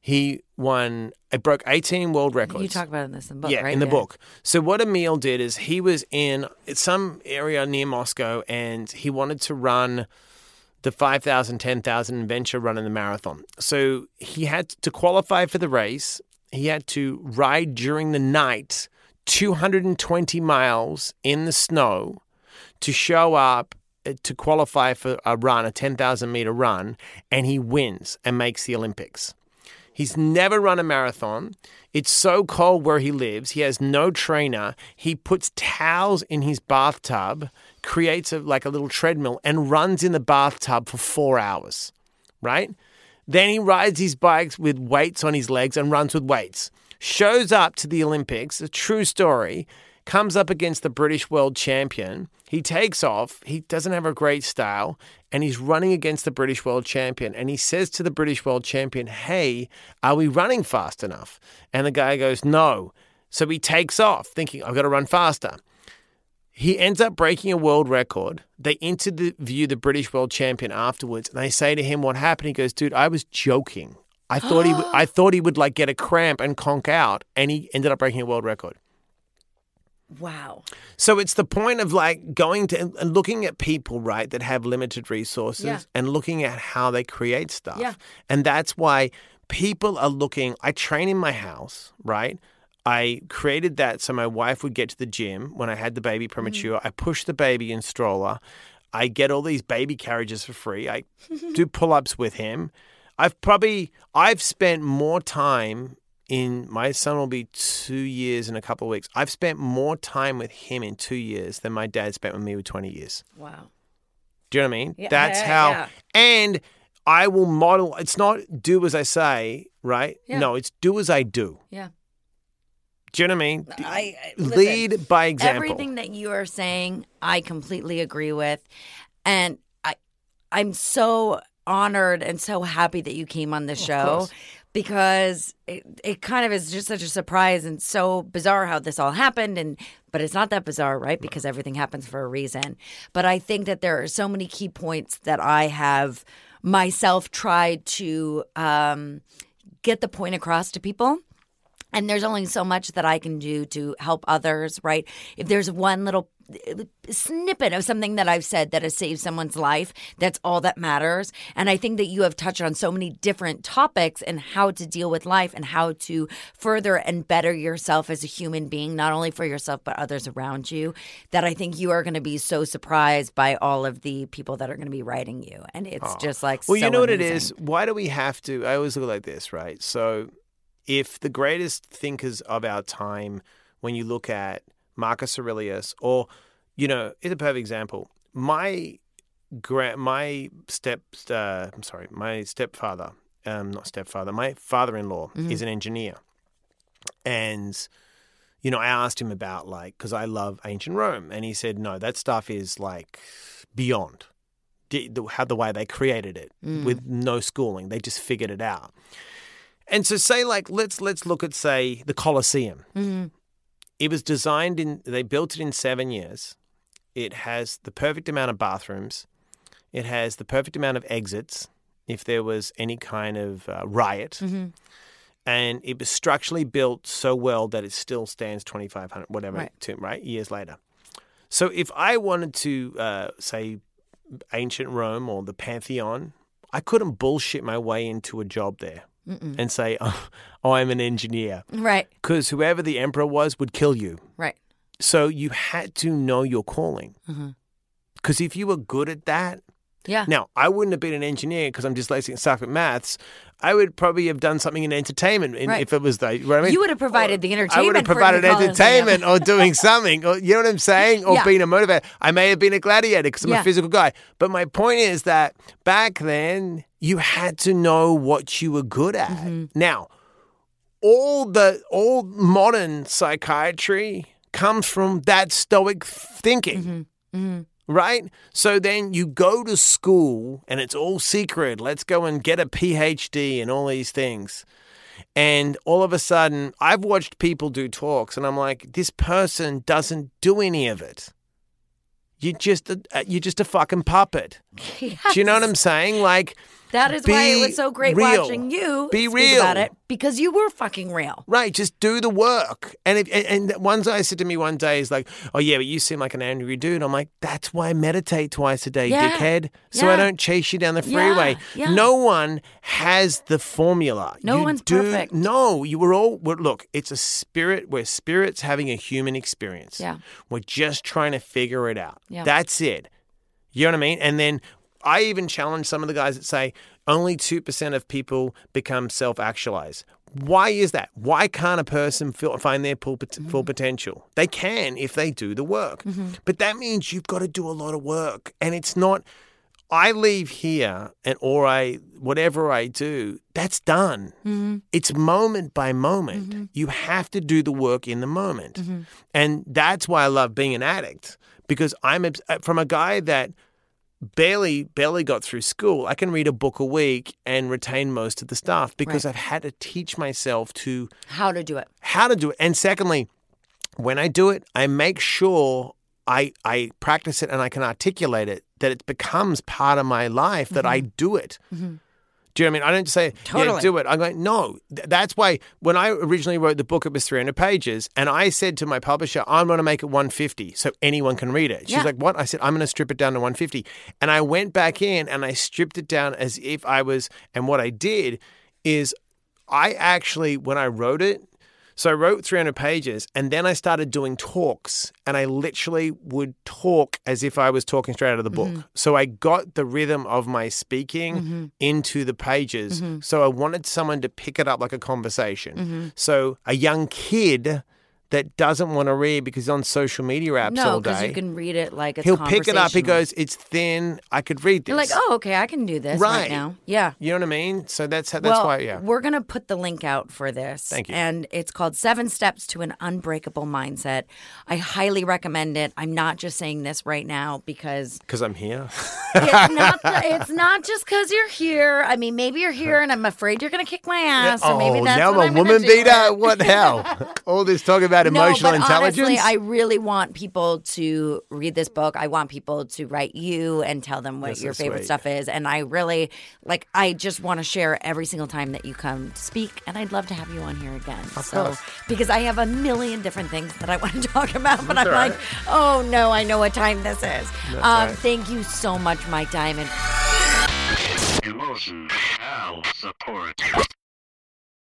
Speaker 2: He won, it broke 18 world records.
Speaker 1: You talk about it in this in the book,
Speaker 2: Yeah,
Speaker 1: right?
Speaker 2: in the book. So what Emil did is he was in some area near Moscow and he wanted to run the 5,000, 10,000 venture run in the marathon. So he had to qualify for the race. He had to ride during the night 220 miles in the snow to show up uh, to qualify for a run, a 10,000 meter run, and he wins and makes the Olympics. He's never run a marathon. It's so cold where he lives. He has no trainer. He puts towels in his bathtub, creates a, like a little treadmill, and runs in the bathtub for four hours, right? Then he rides his bikes with weights on his legs and runs with weights. Shows up to the Olympics, a true story, comes up against the British world champion. He takes off. He doesn't have a great style and he's running against the British world champion. And he says to the British world champion, Hey, are we running fast enough? And the guy goes, No. So he takes off, thinking, I've got to run faster. He ends up breaking a world record. They interview the British world champion afterwards, and they say to him what happened. He goes, "Dude, I was joking. I thought he, w- I thought he would like get a cramp and conk out, and he ended up breaking a world record."
Speaker 1: Wow.
Speaker 2: So it's the point of like going to and looking at people, right, that have limited resources
Speaker 1: Yeah.
Speaker 2: and looking at how they create stuff.
Speaker 1: Yeah.
Speaker 2: And that's why people are looking. I train in my house, right? I created that so my wife would get to the gym when I had the baby mm-hmm. premature. I push the baby in stroller. I get all these baby carriages for free. I do pull ups with him. I've probably I've spent more time in my son will be two years in a couple of weeks. I've spent more time with him in two years than my dad spent with me with twenty years.
Speaker 1: Wow.
Speaker 2: Do you know what I mean?
Speaker 1: Yeah,
Speaker 2: That's
Speaker 1: yeah,
Speaker 2: how
Speaker 1: yeah.
Speaker 2: and I will model it's not do as I say, right?
Speaker 1: Yeah.
Speaker 2: No, it's do as I do.
Speaker 1: Yeah.
Speaker 2: Do you know what I mean?
Speaker 1: I, I listen,
Speaker 2: Lead by example.
Speaker 1: Everything that you are saying, I completely agree with, and I, I'm so honored and so happy that you came on the show because it, it kind of is just such a surprise and so bizarre how this all happened. And but it's not that bizarre right? Because everything happens for a reason. But i think that there are so many key points that i have myself tried to um, get the point across to people and there's only so much that I can do to help others, right? If there's one little uh, snippet of something that I've said that has saved someone's life, that's all that matters. And I think that you have touched on so many different topics and how to deal with life and how to further and better yourself as a human being, not only for yourself, but others around you, that I think you are going to be so surprised by all of the people that are going to be writing you. And it's just like,
Speaker 2: Well,
Speaker 1: so
Speaker 2: you know what it is? Why do we have to? I always look like this, right? So, if the greatest thinkers of our time, when you look at Marcus Aurelius, or, you know, it's a perfect example. My gra- my step, uh, I'm sorry, my stepfather, um, not stepfather, my father in law is an engineer. And, you know, I asked him about like, because I love ancient Rome. And he said, no, that stuff is like beyond how the way they created it with no schooling. They just figured it out. And so say like let's let's look at say the Colosseum.
Speaker 1: Mhm.
Speaker 2: It was designed in they built it in 7 years. It has the perfect amount of bathrooms. It has the perfect amount of exits if there was any kind of uh, riot.
Speaker 1: Mhm.
Speaker 2: And it was structurally built so well that it still stands 2500 whatever
Speaker 1: Right.
Speaker 2: to, right years later. So if I wanted to uh, say ancient Rome or the Pantheon, I couldn't bullshit my way into a job there and say, oh, I'm an engineer.
Speaker 1: Right,
Speaker 2: Because whoever the emperor was would kill you.
Speaker 1: right.
Speaker 2: So you had to know your calling.
Speaker 1: Mm-hmm.
Speaker 2: Because if you were good at that,
Speaker 1: Yeah.
Speaker 2: now I wouldn't have been an engineer because I'm dyslexic and stuck with maths. I would probably have done something in entertainment in-
Speaker 1: Right.
Speaker 2: if it was the. You, know what I mean?
Speaker 1: you would have provided the entertainment.
Speaker 2: I would have provided entertainment or doing something, or you know what I'm saying, or
Speaker 1: Yeah.
Speaker 2: being a motivator. I may have been a gladiator because I'm
Speaker 1: Yeah.
Speaker 2: a physical guy. But my point is that back then you had to know what you were good at.
Speaker 1: Mm-hmm.
Speaker 2: Now, all the all modern psychiatry comes from that stoic thinking.
Speaker 1: Mm-hmm.
Speaker 2: Right? So then you go to school and it's all secret. Let's go and get a PhD and all these things. And all of a sudden, I've watched people do talks and I'm like, this person doesn't do any of it. You're just a, uh, you're just a fucking puppet. Do you know what I'm saying? Like,
Speaker 1: That is why it was so great
Speaker 2: real.
Speaker 1: watching you
Speaker 2: Be
Speaker 1: speak
Speaker 2: real.
Speaker 1: about it because you were fucking real.
Speaker 2: Right, just do the work. And if, and, and one guy said to me one day, "Is like, oh yeah, but you seem like an angry dude." I'm like, that's why I meditate twice a day,
Speaker 1: Yeah.
Speaker 2: dickhead, so I don't chase you down the freeway.
Speaker 1: Yeah.
Speaker 2: No one has the formula.
Speaker 1: No
Speaker 2: You
Speaker 1: one's
Speaker 2: do-
Speaker 1: perfect.
Speaker 2: No, you were all. We're, look, it's a spirit. We're spirits having a human experience.
Speaker 1: Yeah.
Speaker 2: we're just trying to figure it out.
Speaker 1: Yeah.
Speaker 2: That's it. You know what I mean? And then I even challenge some of the guys that say only 2% of people become self actualized. Why is that? Why can't a person feel, find their full, full mm-hmm. potential? They can if they do the work. Mm-hmm. But that means you've got to do a lot of work. And it's not, I leave here and or I, whatever I do, that's done. Mm-hmm. It's moment by moment. You have to do the work in the moment. And that's why I love being an addict because I'm uh, from a guy that barely barely got through school. I can read a book a week and retain most of the stuff because
Speaker 1: Right.
Speaker 2: I've had to teach myself to
Speaker 1: How to do it.
Speaker 2: how to do it. And secondly, when I do it, I make sure I I practice it and I can articulate it that it becomes part of my life that I mm-hmm. do it. Mm-hmm. Do you know what I mean? I don't just say, yeah,
Speaker 1: Totally.
Speaker 2: do it. I'm going, no. Th- That's why when I originally wrote the book, it was 300 pages. And I said to my publisher, I'm going to make it 150 so anyone can read it. She's
Speaker 1: Yeah.
Speaker 2: like, what? I said, I'm going to strip it down to 150. And I went back in and I stripped it down as if I was, and what I did is I actually, when I wrote it, so I wrote 300 pages and then I started doing talks and I literally would talk as if I was talking straight out of the book. Mm-hmm. So I got the rhythm of my speaking mm-hmm. into the pages. Mm-hmm. So I wanted someone to pick it up like a conversation. So a young kid that doesn't want to read because he's on social media apps
Speaker 1: No,
Speaker 2: all
Speaker 1: because
Speaker 2: day.
Speaker 1: you can read it like it's
Speaker 2: He'll pick it up. He goes, "It's thin. I could read this."
Speaker 1: You're like, oh, okay, I can do this right,
Speaker 2: Right.
Speaker 1: now. Yeah.
Speaker 2: you know what I mean? So that's that's
Speaker 1: well,
Speaker 2: why. Yeah.
Speaker 1: We're going to put the link out for this.
Speaker 2: Thank you.
Speaker 1: And it's called Seven Steps to an Unbreakable Mindset. I highly recommend it. I'm not just saying this right now because
Speaker 2: Because I'm here.
Speaker 1: it's not it's not just because you're here. I mean, maybe you're here and I'm afraid you're going to kick my ass. So maybe oh, that's
Speaker 2: Oh, now I'm a
Speaker 1: gonna
Speaker 2: woman beater. What the hell? All this talk about emotional
Speaker 1: no, but
Speaker 2: intelligence.
Speaker 1: Honestly, I really want people to read this book. I want people to write you and tell them what
Speaker 2: That's so
Speaker 1: your favorite
Speaker 2: sweet.
Speaker 1: stuff is. And I really like. I just want to share every single time that you come to speak. And I'd love to have you on here again. so
Speaker 2: course.
Speaker 1: because I have a million different things that I want to talk about, but I'm
Speaker 2: all
Speaker 1: like, oh no, I know what time this is. um,
Speaker 2: right.
Speaker 1: Thank you so much, Mike Diamond.
Speaker 3: Emotion Al support.